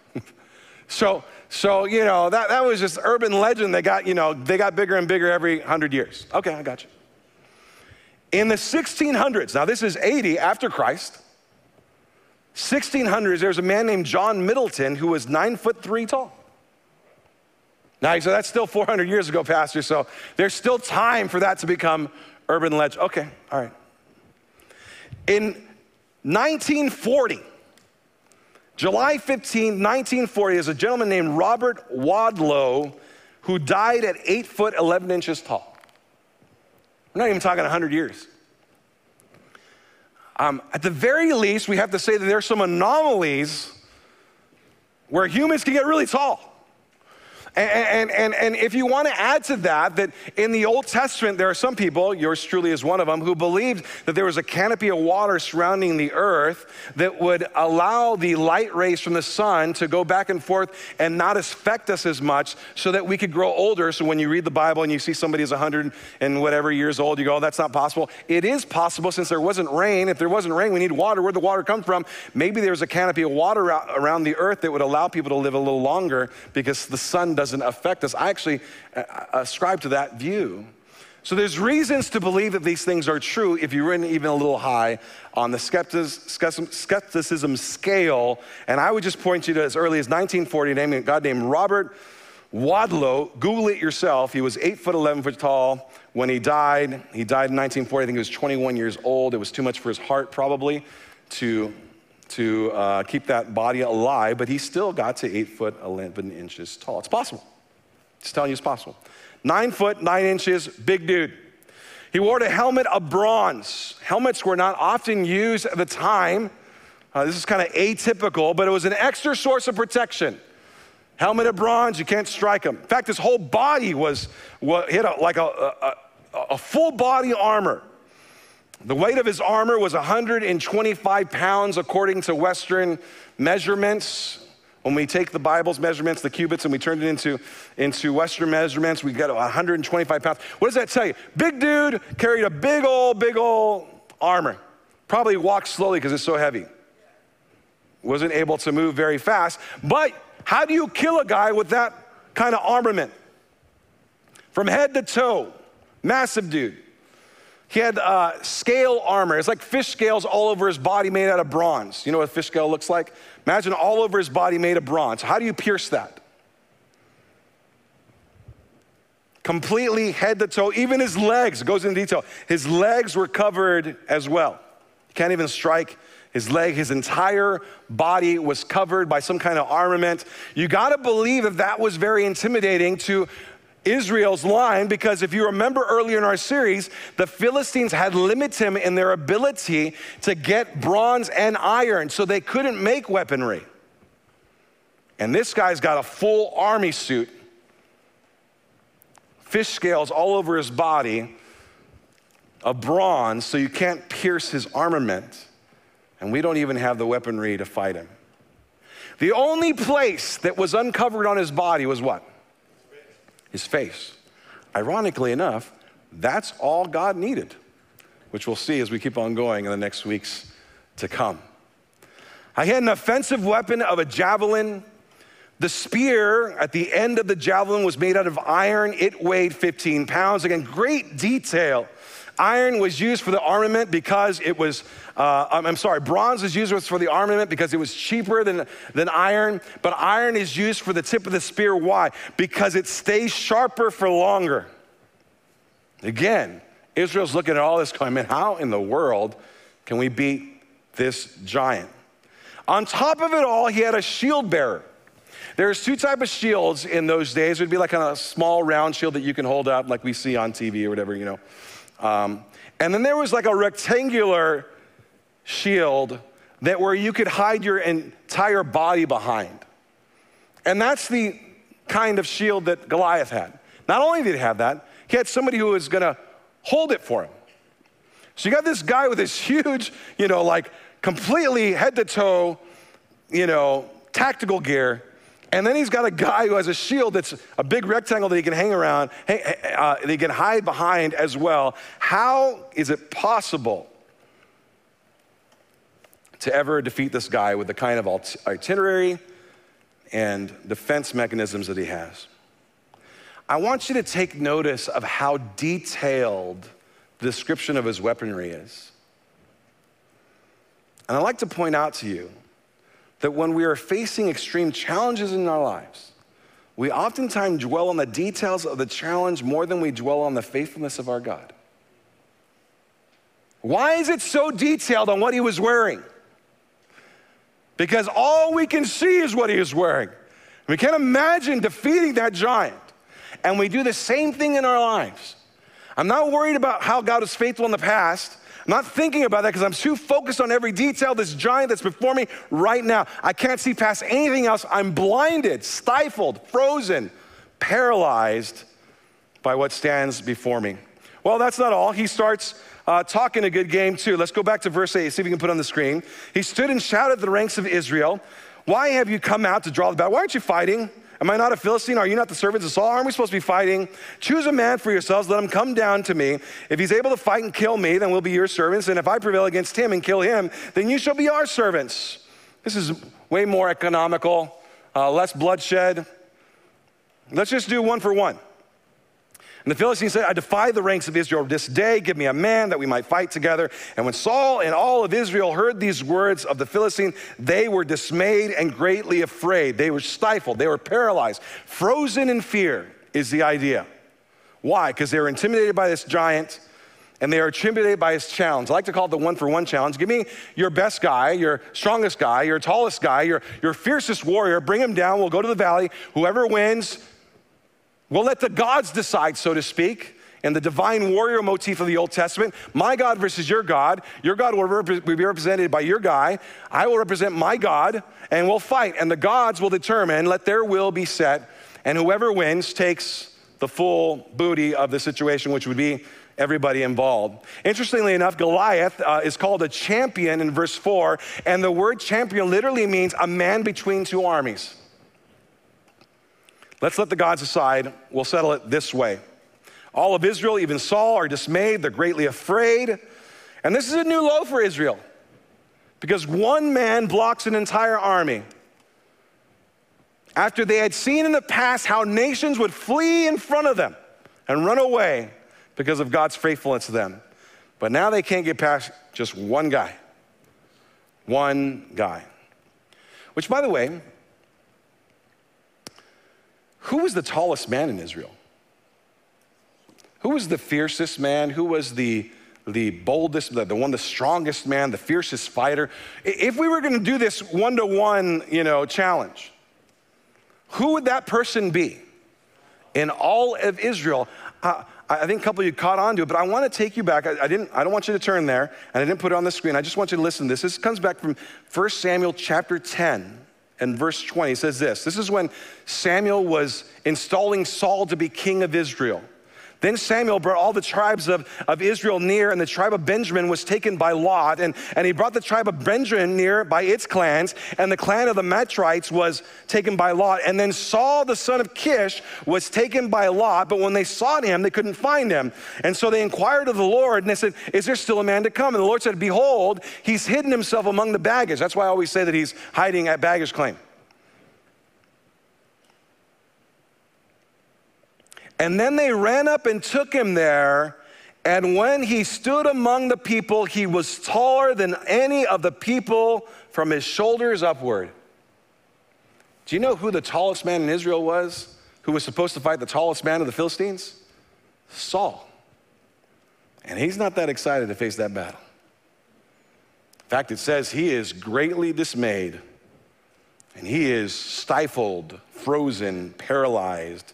So, so you know, that, that was just urban legend. They got, you know, they got bigger and bigger every hundred years. Okay, I got you. In the 1600s, now this is 80 after Christ, 1600s, there's a man named John Middleton who was nine foot three tall. Now, so that's still 400 years ago, Pastor, so there's still time for that to become urban legend. Okay, all right. In 1940, July 15, 1940, is a gentleman named Robert Wadlow who died at 8 foot 11 inches tall. We're not even talking 100 years. Um, at the very least, we have to say that there are some anomalies where humans can get really tall. And, and, and, if you want to add to that, that in the Old Testament, there are some people, yours truly is one of them, who believed that there was a canopy of water surrounding the earth that would allow the light rays from the sun to go back and forth and not affect us as much so that we could grow older. So when you read the Bible and you see somebody is 100 and whatever years old, you go, oh, that's not possible. It is possible since there wasn't rain. If there wasn't rain, we need water. Where'd the water come from? Maybe there's a canopy of water around the earth that would allow people to live a little longer because the sun doesn't doesn't affect us. I actually uh, uh, ascribe to that view. So there's reasons to believe that these things are true if you're in even a little high on the skepticism scale. And I would just point you to as early as 1940, a guy named Robert Wadlow. Google it yourself. He was 8 foot 11 foot tall when he died. He died in 1940. I think he was 21 years old. It was too much for his heart, probably, to to uh, keep that body alive, but he still got to eight foot 11 inches tall. It's possible. Just telling you it's possible. Nine foot, nine inches, big dude. He wore a helmet of bronze. Helmets were not often used at the time. Uh, this is kind of atypical, but it was an extra source of protection. Helmet of bronze, you can't strike him. In fact, his whole body was, was hit a, like a, a, a full body armor. The weight of his armor was 125 pounds according to Western measurements. When we take the Bible's measurements, the cubits, and we turn it into, into Western measurements, we get 125 pounds. What does that tell you? Big dude carried a big old, big old armor. Probably walked slowly because it's so heavy. Wasn't able to move very fast. But how do you kill a guy with that kind of armament? From head to toe, massive dude. He had uh, scale armor. It's like fish scales all over his body made out of bronze. You know what a fish scale looks like? Imagine all over his body made of bronze. How do you pierce that? Completely head to toe, even his legs, goes into detail. His legs were covered as well. You can't even strike his leg, his entire body was covered by some kind of armament. You got to believe that that was very intimidating to Israel's line because if you remember earlier in our series, the Philistines had limited him in their ability to get bronze and iron, so they couldn't make weaponry. And this guy's got a full army suit, fish scales all over his body of bronze, so you can't pierce his armament. And we don't even have the weaponry to fight him. The only place that was uncovered on his body was what? His face. Ironically enough, that's all God needed, which we'll see as we keep on going in the next weeks to come. I had an offensive weapon of a javelin. The spear at the end of the javelin was made out of iron. It weighed 15 pounds. Again, great detail Iron was used for the armament because it was, uh, I'm sorry, bronze was used for the armament because it was cheaper than, than iron, but iron is used for the tip of the spear. Why? Because it stays sharper for longer. Again, Israel's looking at all this going, man, how in the world can we beat this giant? On top of it all, he had a shield bearer. There's two type of shields in those days. It would be like a small round shield that you can hold up, like we see on TV or whatever, you know. Um, and then there was like a rectangular shield that where you could hide your entire body behind. And that's the kind of shield that Goliath had. Not only did he have that, he had somebody who was going to hold it for him. So you got this guy with this huge, you know, like completely head to toe, you know, tactical gear. And then he's got a guy who has a shield that's a big rectangle that he can hang around, uh, that he can hide behind as well. How is it possible to ever defeat this guy with the kind of itinerary and defense mechanisms that he has? I want you to take notice of how detailed the description of his weaponry is. And I'd like to point out to you that when we are facing extreme challenges in our lives, we oftentimes dwell on the details of the challenge more than we dwell on the faithfulness of our God. Why is it so detailed on what he was wearing? Because all we can see is what he is wearing. We can't imagine defeating that giant. And we do the same thing in our lives. I'm not worried about how God was faithful in the past. I'm not thinking about that because I'm too focused on every detail, this giant that's before me right now. I can't see past anything else. I'm blinded, stifled, frozen, paralyzed by what stands before me. Well, that's not all. He starts uh, talking a good game too. Let's go back to verse 8, see if we can put on the screen. He stood and shouted the ranks of Israel, Why have you come out to draw the battle? Why aren't you fighting? Am I not a Philistine? Are you not the servants of Saul? Aren't we supposed to be fighting? Choose a man for yourselves. Let him come down to me. If he's able to fight and kill me, then we'll be your servants. And if I prevail against him and kill him, then you shall be our servants. This is way more economical, uh, less bloodshed. Let's just do one for one. And the Philistines said, I defy the ranks of Israel this day. Give me a man that we might fight together. And when Saul and all of Israel heard these words of the Philistine, they were dismayed and greatly afraid. They were stifled, they were paralyzed, frozen in fear, is the idea. Why? Because they were intimidated by this giant and they are intimidated by his challenge. I like to call it the one for one challenge. Give me your best guy, your strongest guy, your tallest guy, your, your fiercest warrior. Bring him down. We'll go to the valley. Whoever wins, We'll let the gods decide, so to speak. And the divine warrior motif of the Old Testament, my God versus your God. Your God will be represented by your guy. I will represent my God, and we'll fight. And the gods will determine, let their will be set. And whoever wins takes the full booty of the situation, which would be everybody involved. Interestingly enough, Goliath uh, is called a champion in verse 4, and the word champion literally means a man between two armies. Let's let the gods decide. We'll settle it this way. All of Israel, even Saul, are dismayed. They're greatly afraid. And this is a new low for Israel because one man blocks an entire army. After they had seen in the past how nations would flee in front of them and run away because of God's faithfulness to them. But now they can't get past just one guy. One guy. Which, by the way, who was the tallest man in Israel? Who was the fiercest man? Who was the, the boldest, the, the one, the strongest man, the fiercest fighter? If we were going to do this one to one, you know, challenge, who would that person be in all of Israel? Uh, I think a couple of you caught on to it, but I want to take you back. I, I, didn't, I don't want you to turn there, and I didn't put it on the screen. I just want you to listen this. This comes back from 1 Samuel chapter 10 and verse 20 says this This is when Samuel was installing Saul to be king of Israel. Then Samuel brought all the tribes of, of Israel near, and the tribe of Benjamin was taken by Lot. And, and he brought the tribe of Benjamin near by its clans, and the clan of the Matrites was taken by Lot. And then Saul, the son of Kish, was taken by Lot, but when they sought him, they couldn't find him. And so they inquired of the Lord, and they said, Is there still a man to come? And the Lord said, Behold, he's hidden himself among the baggage. That's why I always say that he's hiding at baggage claim. And then they ran up and took him there. And when he stood among the people, he was taller than any of the people from his shoulders upward. Do you know who the tallest man in Israel was? Who was supposed to fight the tallest man of the Philistines? Saul. And he's not that excited to face that battle. In fact, it says he is greatly dismayed and he is stifled, frozen, paralyzed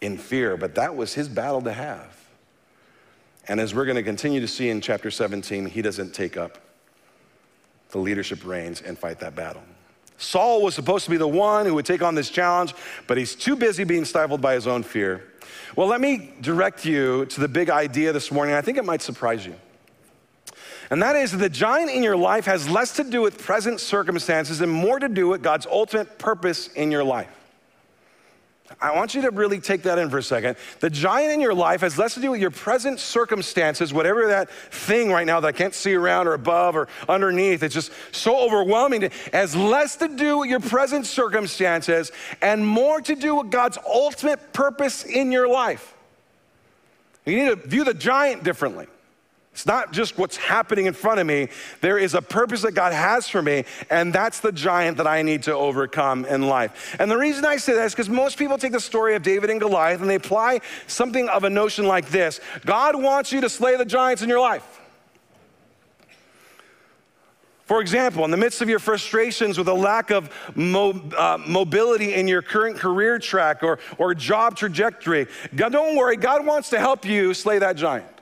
in fear. But that was his battle to have. And as we're going to continue to see in chapter 17, he doesn't take up the leadership reins and fight that battle. Saul was supposed to be the one who would take on this challenge, but he's too busy being stifled by his own fear. Well, let me direct you to the big idea this morning. I think it might surprise you. And that is that the giant in your life has less to do with present circumstances and more to do with God's ultimate purpose in your life. I want you to really take that in for a second. The giant in your life has less to do with your present circumstances, whatever that thing right now that I can't see around or above or underneath. It's just so overwhelming. It has less to do with your present circumstances and more to do with God's ultimate purpose in your life. You need to view the giant differently. It's not just what's happening in front of me. There is a purpose that God has for me, and that's the giant that I need to overcome in life. And the reason I say that is because most people take the story of David and Goliath and they apply something of a notion like this God wants you to slay the giants in your life. For example, in the midst of your frustrations with a lack of mo- uh, mobility in your current career track or, or job trajectory, God, don't worry, God wants to help you slay that giant.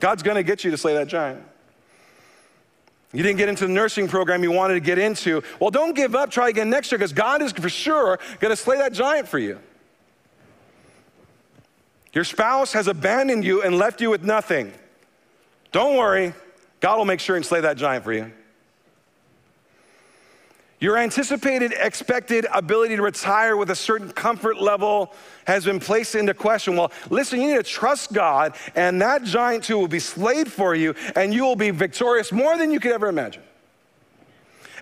God's going to get you to slay that giant. You didn't get into the nursing program you wanted to get into. Well, don't give up. Try again next year because God is for sure going to slay that giant for you. Your spouse has abandoned you and left you with nothing. Don't worry. God will make sure and slay that giant for you. Your anticipated, expected ability to retire with a certain comfort level has been placed into question. Well, listen, you need to trust God, and that giant too will be slayed for you, and you will be victorious more than you could ever imagine.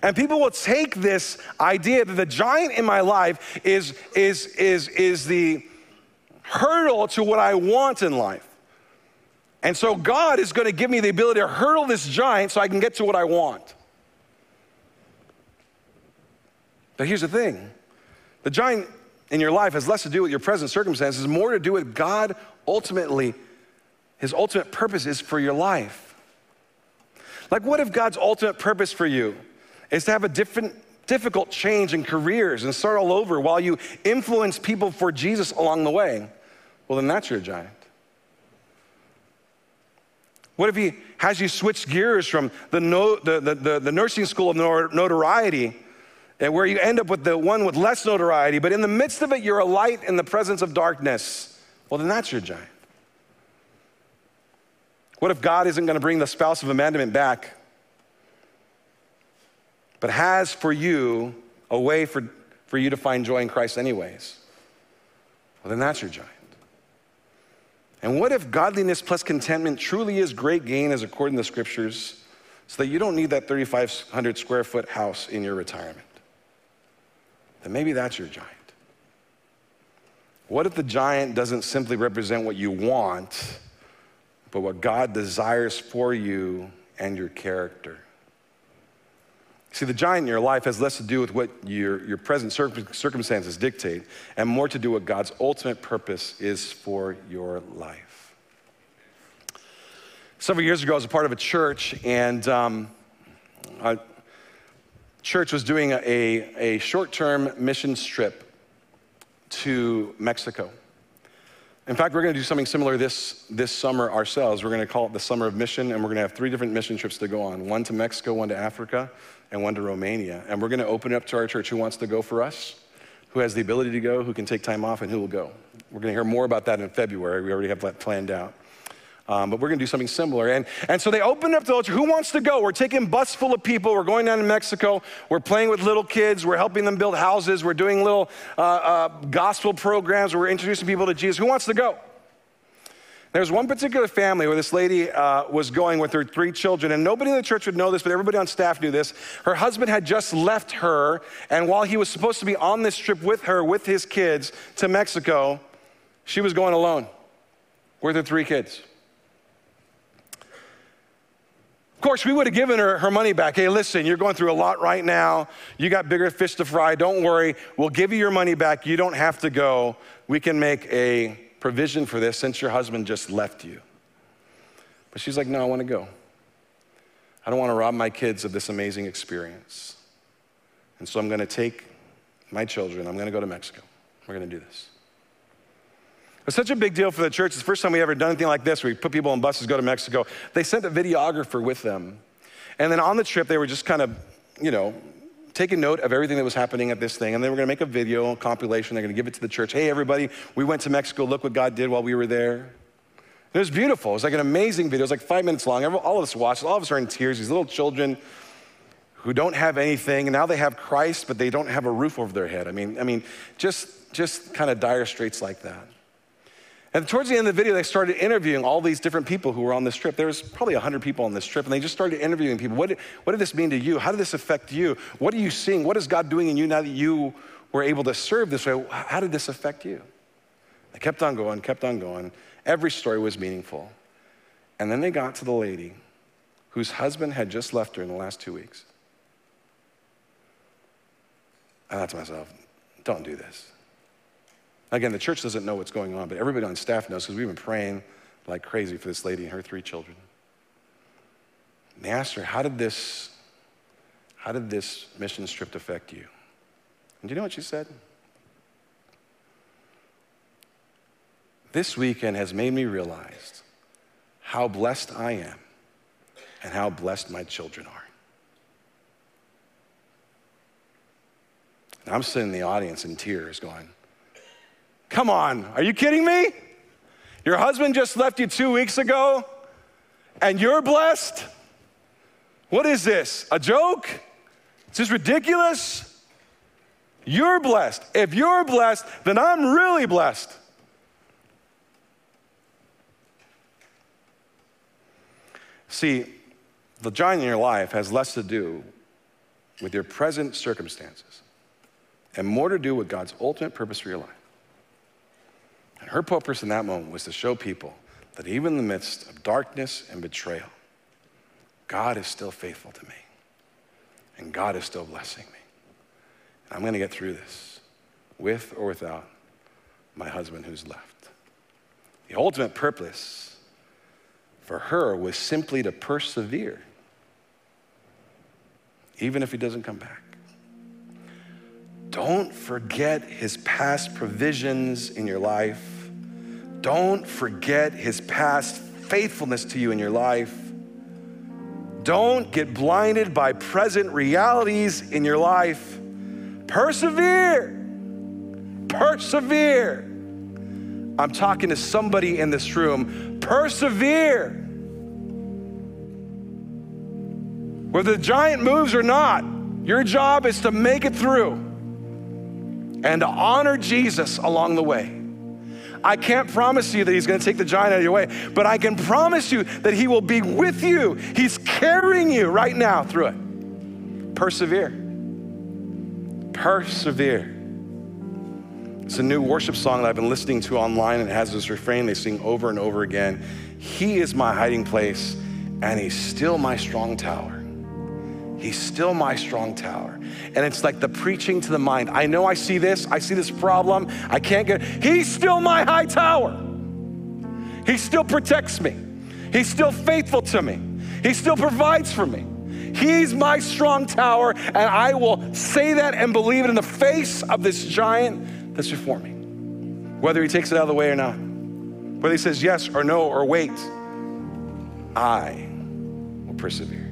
And people will take this idea that the giant in my life is, is, is, is the hurdle to what I want in life. And so God is going to give me the ability to hurdle this giant so I can get to what I want. But here's the thing the giant in your life has less to do with your present circumstances, more to do with God ultimately, his ultimate purpose is for your life. Like, what if God's ultimate purpose for you is to have a different, difficult change in careers and start all over while you influence people for Jesus along the way? Well, then that's your giant. What if he has you switch gears from the, no, the, the, the, the nursing school of notoriety and where you end up with the one with less notoriety, but in the midst of it, you're a light in the presence of darkness. Well, then that's your giant. What if God isn't going to bring the spouse of abandonment back, but has for you a way for, for you to find joy in Christ, anyways? Well, then that's your giant. And what if godliness plus contentment truly is great gain as according to the scriptures, so that you don't need that 3,500 square foot house in your retirement? Then maybe that's your giant. What if the giant doesn't simply represent what you want, but what God desires for you and your character? See, the giant in your life has less to do with what your, your present circumstances dictate and more to do what God's ultimate purpose is for your life. Several years ago, I was a part of a church, and um, I, church was doing a, a short term mission trip to Mexico. In fact, we're going to do something similar this, this summer ourselves. We're going to call it the Summer of Mission, and we're going to have three different mission trips to go on one to Mexico, one to Africa, and one to Romania. And we're going to open it up to our church who wants to go for us, who has the ability to go, who can take time off, and who will go. We're going to hear more about that in February. We already have that planned out. Um, but we're going to do something similar. And, and so they opened up the altar. Who wants to go? We're taking bus full of people. We're going down to Mexico. We're playing with little kids. We're helping them build houses. We're doing little uh, uh, gospel programs. We're introducing people to Jesus. Who wants to go? There was one particular family where this lady uh, was going with her three children, and nobody in the church would know this, but everybody on staff knew this. Her husband had just left her, and while he was supposed to be on this trip with her, with his kids to Mexico, she was going alone with her three kids course, we would have given her her money back. Hey, listen, you're going through a lot right now. You got bigger fish to fry. Don't worry. We'll give you your money back. You don't have to go. We can make a provision for this since your husband just left you. But she's like, No, I want to go. I don't want to rob my kids of this amazing experience. And so I'm going to take my children, I'm going to go to Mexico. We're going to do this. It was such a big deal for the church. It's the first time we ever done anything like this we put people on buses, go to Mexico. They sent a videographer with them. And then on the trip, they were just kind of, you know, taking note of everything that was happening at this thing. And they were going to make a video, a compilation. They're going to give it to the church. Hey, everybody, we went to Mexico. Look what God did while we were there. It was beautiful. It was like an amazing video. It was like five minutes long. All of us watched. All of us are in tears. These little children who don't have anything, and now they have Christ, but they don't have a roof over their head. I mean, I mean, just just kind of dire straits like that. And towards the end of the video, they started interviewing all these different people who were on this trip. There was probably 100 people on this trip, and they just started interviewing people. What did, what did this mean to you? How did this affect you? What are you seeing? What is God doing in you now that you were able to serve this way? How did this affect you? They kept on going, kept on going. Every story was meaningful. And then they got to the lady whose husband had just left her in the last two weeks. I thought to myself, don't do this. Again, the church doesn't know what's going on, but everybody on staff knows because we've been praying like crazy for this lady and her three children. And they asked her, How did this, how did this mission trip affect you? And do you know what she said? This weekend has made me realize how blessed I am and how blessed my children are. And I'm sitting in the audience in tears going, Come on, are you kidding me? Your husband just left you two weeks ago and you're blessed? What is this? A joke? Is this ridiculous? You're blessed. If you're blessed, then I'm really blessed. See, the giant in your life has less to do with your present circumstances and more to do with God's ultimate purpose for your life. And her purpose in that moment was to show people that even in the midst of darkness and betrayal, God is still faithful to me. And God is still blessing me. And I'm going to get through this with or without my husband who's left. The ultimate purpose for her was simply to persevere, even if he doesn't come back. Don't forget his past provisions in your life don't forget his past faithfulness to you in your life. Don't get blinded by present realities in your life. Persevere. Persevere. I'm talking to somebody in this room. Persevere. Whether the giant moves or not, your job is to make it through and to honor Jesus along the way. I can't promise you that He's going to take the giant out of your way, but I can promise you that He will be with you. He's carrying you right now through it. Persevere. Persevere. It's a new worship song that I've been listening to online, and it has this refrain they sing over and over again He is my hiding place, and He's still my strong tower. He's still my strong tower. And it's like the preaching to the mind. I know I see this, I see this problem, I can't get. He's still my high tower. He still protects me. He's still faithful to me. He still provides for me. He's my strong tower, and I will say that and believe it in the face of this giant that's before me. Whether he takes it out of the way or not, whether he says yes or no or wait, I will persevere.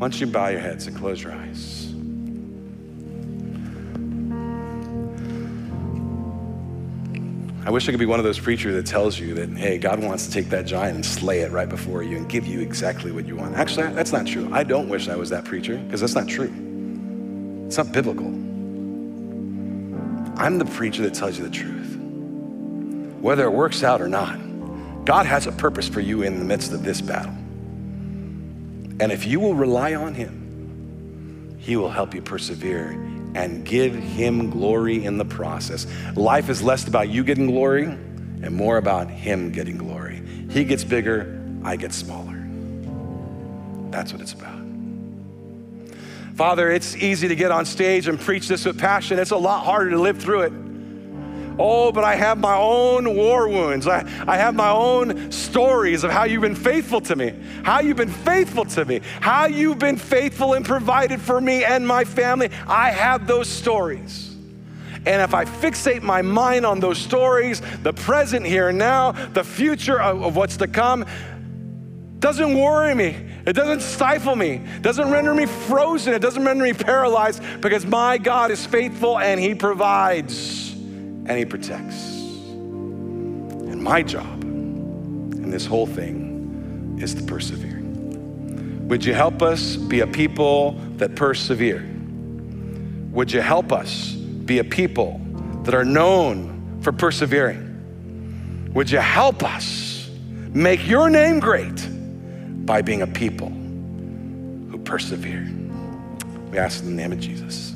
Why don't you bow your heads and close your eyes? I wish I could be one of those preachers that tells you that, hey, God wants to take that giant and slay it right before you and give you exactly what you want. Actually, that's not true. I don't wish I was that preacher because that's not true. It's not biblical. I'm the preacher that tells you the truth. Whether it works out or not, God has a purpose for you in the midst of this battle. And if you will rely on Him, He will help you persevere and give Him glory in the process. Life is less about you getting glory and more about Him getting glory. He gets bigger, I get smaller. That's what it's about. Father, it's easy to get on stage and preach this with passion. It's a lot harder to live through it. Oh, but I have my own war wounds. I, I have my own stories of how you've been faithful to me, how you've been faithful to me, how you've been faithful and provided for me and my family. I have those stories. And if I fixate my mind on those stories, the present here and now, the future of, of what's to come, doesn't worry me. It doesn't stifle me. It doesn't render me frozen. It doesn't render me paralyzed because my God is faithful and He provides and He protects. And my job in this whole thing is to persevere. Would you help us be a people that persevere? Would you help us be a people that are known for persevering? Would you help us make your name great by being a people who persevere? We ask in the name of Jesus.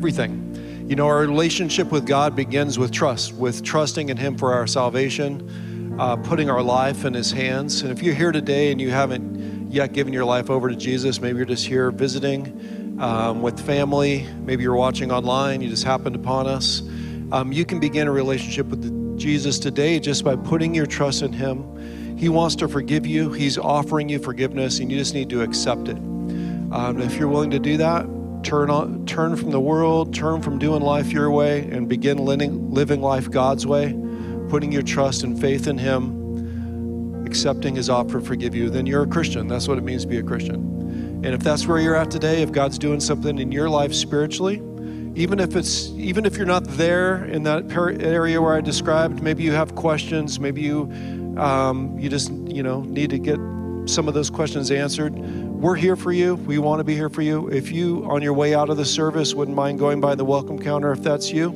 Everything. You know, our relationship with God begins with trust, with trusting in Him for our salvation, uh, putting our life in His hands. And if you're here today and you haven't yet given your life over to Jesus, maybe you're just here visiting um, with family, maybe you're watching online, you just happened upon us, um, you can begin a relationship with Jesus today just by putting your trust in Him. He wants to forgive you, He's offering you forgiveness, and you just need to accept it. Um, if you're willing to do that, turn on, turn from the world, turn from doing life your way, and begin living, living life God's way, putting your trust and faith in Him, accepting His offer to forgive you, then you're a Christian. That's what it means to be a Christian. And if that's where you're at today, if God's doing something in your life spiritually, even if it's even if you're not there in that area where I described, maybe you have questions, maybe you um, you just you know need to get some of those questions answered we're here for you. We want to be here for you. If you, on your way out of the service, wouldn't mind going by the welcome counter, if that's you,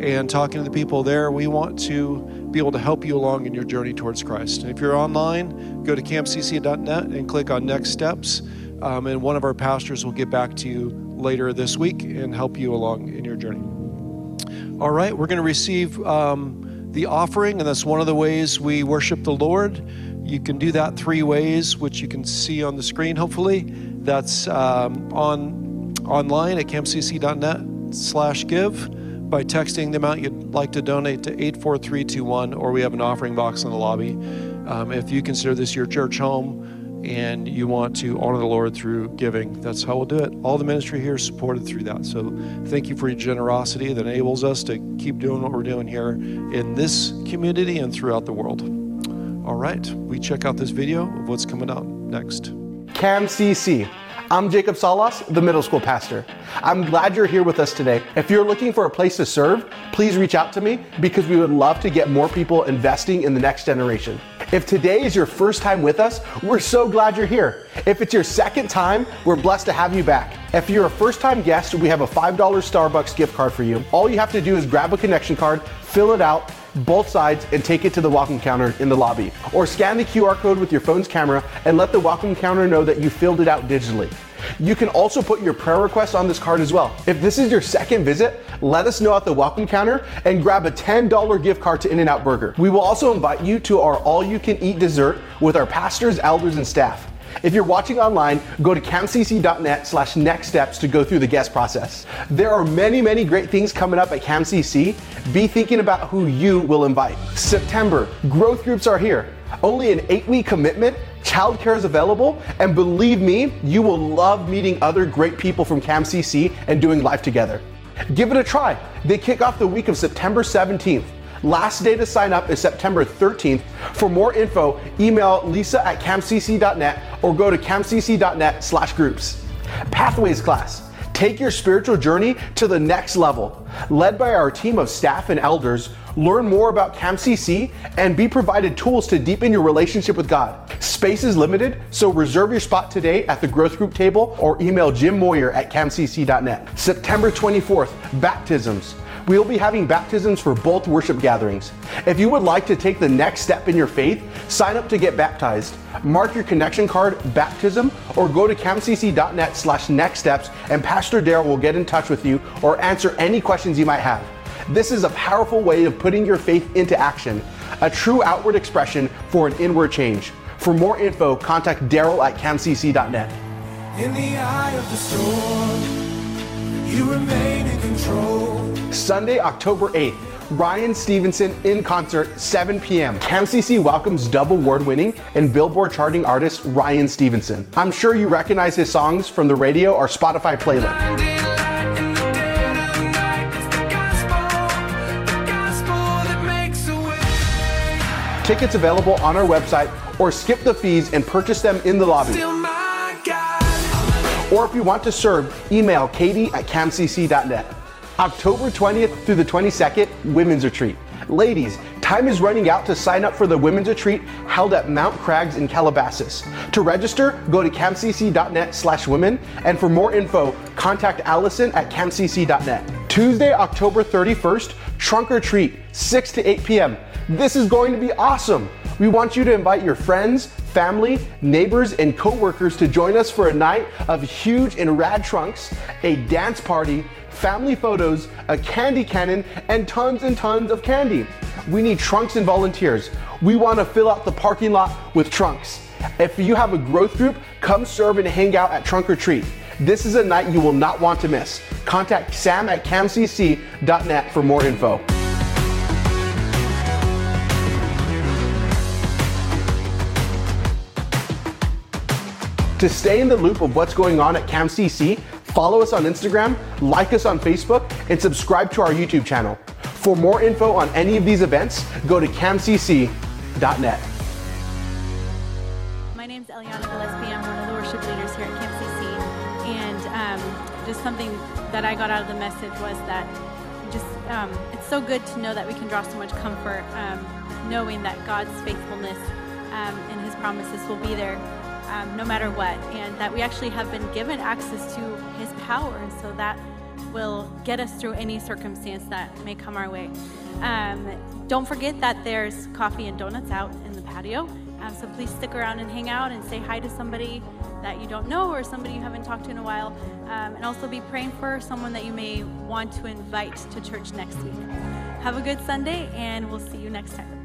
and talking to the people there, we want to be able to help you along in your journey towards Christ. And if you're online, go to camcc.net and click on Next Steps, um, and one of our pastors will get back to you later this week and help you along in your journey. All right, we're going to receive um, the offering, and that's one of the ways we worship the Lord. You can do that three ways, which you can see on the screen, hopefully. That's um, on online at camcc.net slash give by texting the amount you'd like to donate to 84321, or we have an offering box in the lobby. Um, if you consider this your church home and you want to honor the Lord through giving, that's how we'll do it. All the ministry here is supported through that. So thank you for your generosity that enables us to keep doing what we're doing here in this community and throughout the world. All right, we check out this video of what's coming out next. Cam CC. I'm Jacob Salas, the middle school pastor. I'm glad you're here with us today. If you're looking for a place to serve, please reach out to me because we would love to get more people investing in the next generation. If today is your first time with us, we're so glad you're here. If it's your second time, we're blessed to have you back. If you're a first time guest, we have a $5 Starbucks gift card for you. All you have to do is grab a connection card, fill it out, both sides and take it to the welcome counter in the lobby. Or scan the QR code with your phone's camera and let the welcome counter know that you filled it out digitally. You can also put your prayer request on this card as well. If this is your second visit, let us know at the welcome counter and grab a $10 gift card to In-N-Out Burger. We will also invite you to our all-you-can-eat dessert with our pastors, elders, and staff. If you're watching online, go to camcc.net slash next steps to go through the guest process. There are many, many great things coming up at CamCC. Be thinking about who you will invite. September, growth groups are here. Only an eight week commitment, childcare is available, and believe me, you will love meeting other great people from CamCC and doing life together. Give it a try. They kick off the week of September 17th. Last day to sign up is September 13th. For more info, email lisa at camcc.net or go to camcc.net slash groups. Pathways class. Take your spiritual journey to the next level. Led by our team of staff and elders, learn more about CamCC and be provided tools to deepen your relationship with God. Space is limited, so reserve your spot today at the growth group table or email Jim Moyer at camcc.net. September 24th, baptisms we will be having baptisms for both worship gatherings. If you would like to take the next step in your faith, sign up to get baptized. Mark your connection card baptism or go to camcc.net slash next steps and Pastor Daryl will get in touch with you or answer any questions you might have. This is a powerful way of putting your faith into action, a true outward expression for an inward change. For more info, contact Daryl at camcc.net. In the eye of the storm, you remain in control. Sunday, October 8th, Ryan Stevenson in concert, 7 p.m. CamCC welcomes double award winning and Billboard charting artist Ryan Stevenson. I'm sure you recognize his songs from the radio or Spotify playlist. Blinding light in the dead of night. It's the gospel, the gospel that makes a way. Tickets available on our website or skip the fees and purchase them in the lobby. Still my God. Or if you want to serve, email katie at camcc.net. October 20th through the 22nd, Women's Retreat. Ladies, time is running out to sign up for the Women's Retreat held at Mount Crags in Calabasas. To register, go to camcc.net slash women, and for more info, contact Allison at camcc.net. Tuesday, October 31st, Trunk or Treat, 6 to 8 p.m. This is going to be awesome. We want you to invite your friends, family, neighbors, and coworkers to join us for a night of huge and rad trunks, a dance party, family photos, a candy cannon, and tons and tons of candy. We need trunks and volunteers. We want to fill out the parking lot with trunks. If you have a growth group, come serve and hang out at Trunk or Treat. This is a night you will not want to miss. Contact sam at camcc.net for more info. To stay in the loop of what's going on at CamCC, follow us on Instagram, like us on Facebook, and subscribe to our YouTube channel. For more info on any of these events, go to camcc.net. My name is Eliana Gillespie. I'm one of the worship leaders here at CamCC. And um, just something that I got out of the message was that just um, it's so good to know that we can draw so much comfort um, knowing that God's faithfulness um, and His promises will be there um, no matter what, and that we actually have been given access to His power, and so that will get us through any circumstance that may come our way. Um, don't forget that there's coffee and donuts out in the patio. Um, so please stick around and hang out and say hi to somebody that you don't know or somebody you haven't talked to in a while. Um, and also be praying for someone that you may want to invite to church next week. Have a good Sunday, and we'll see you next time.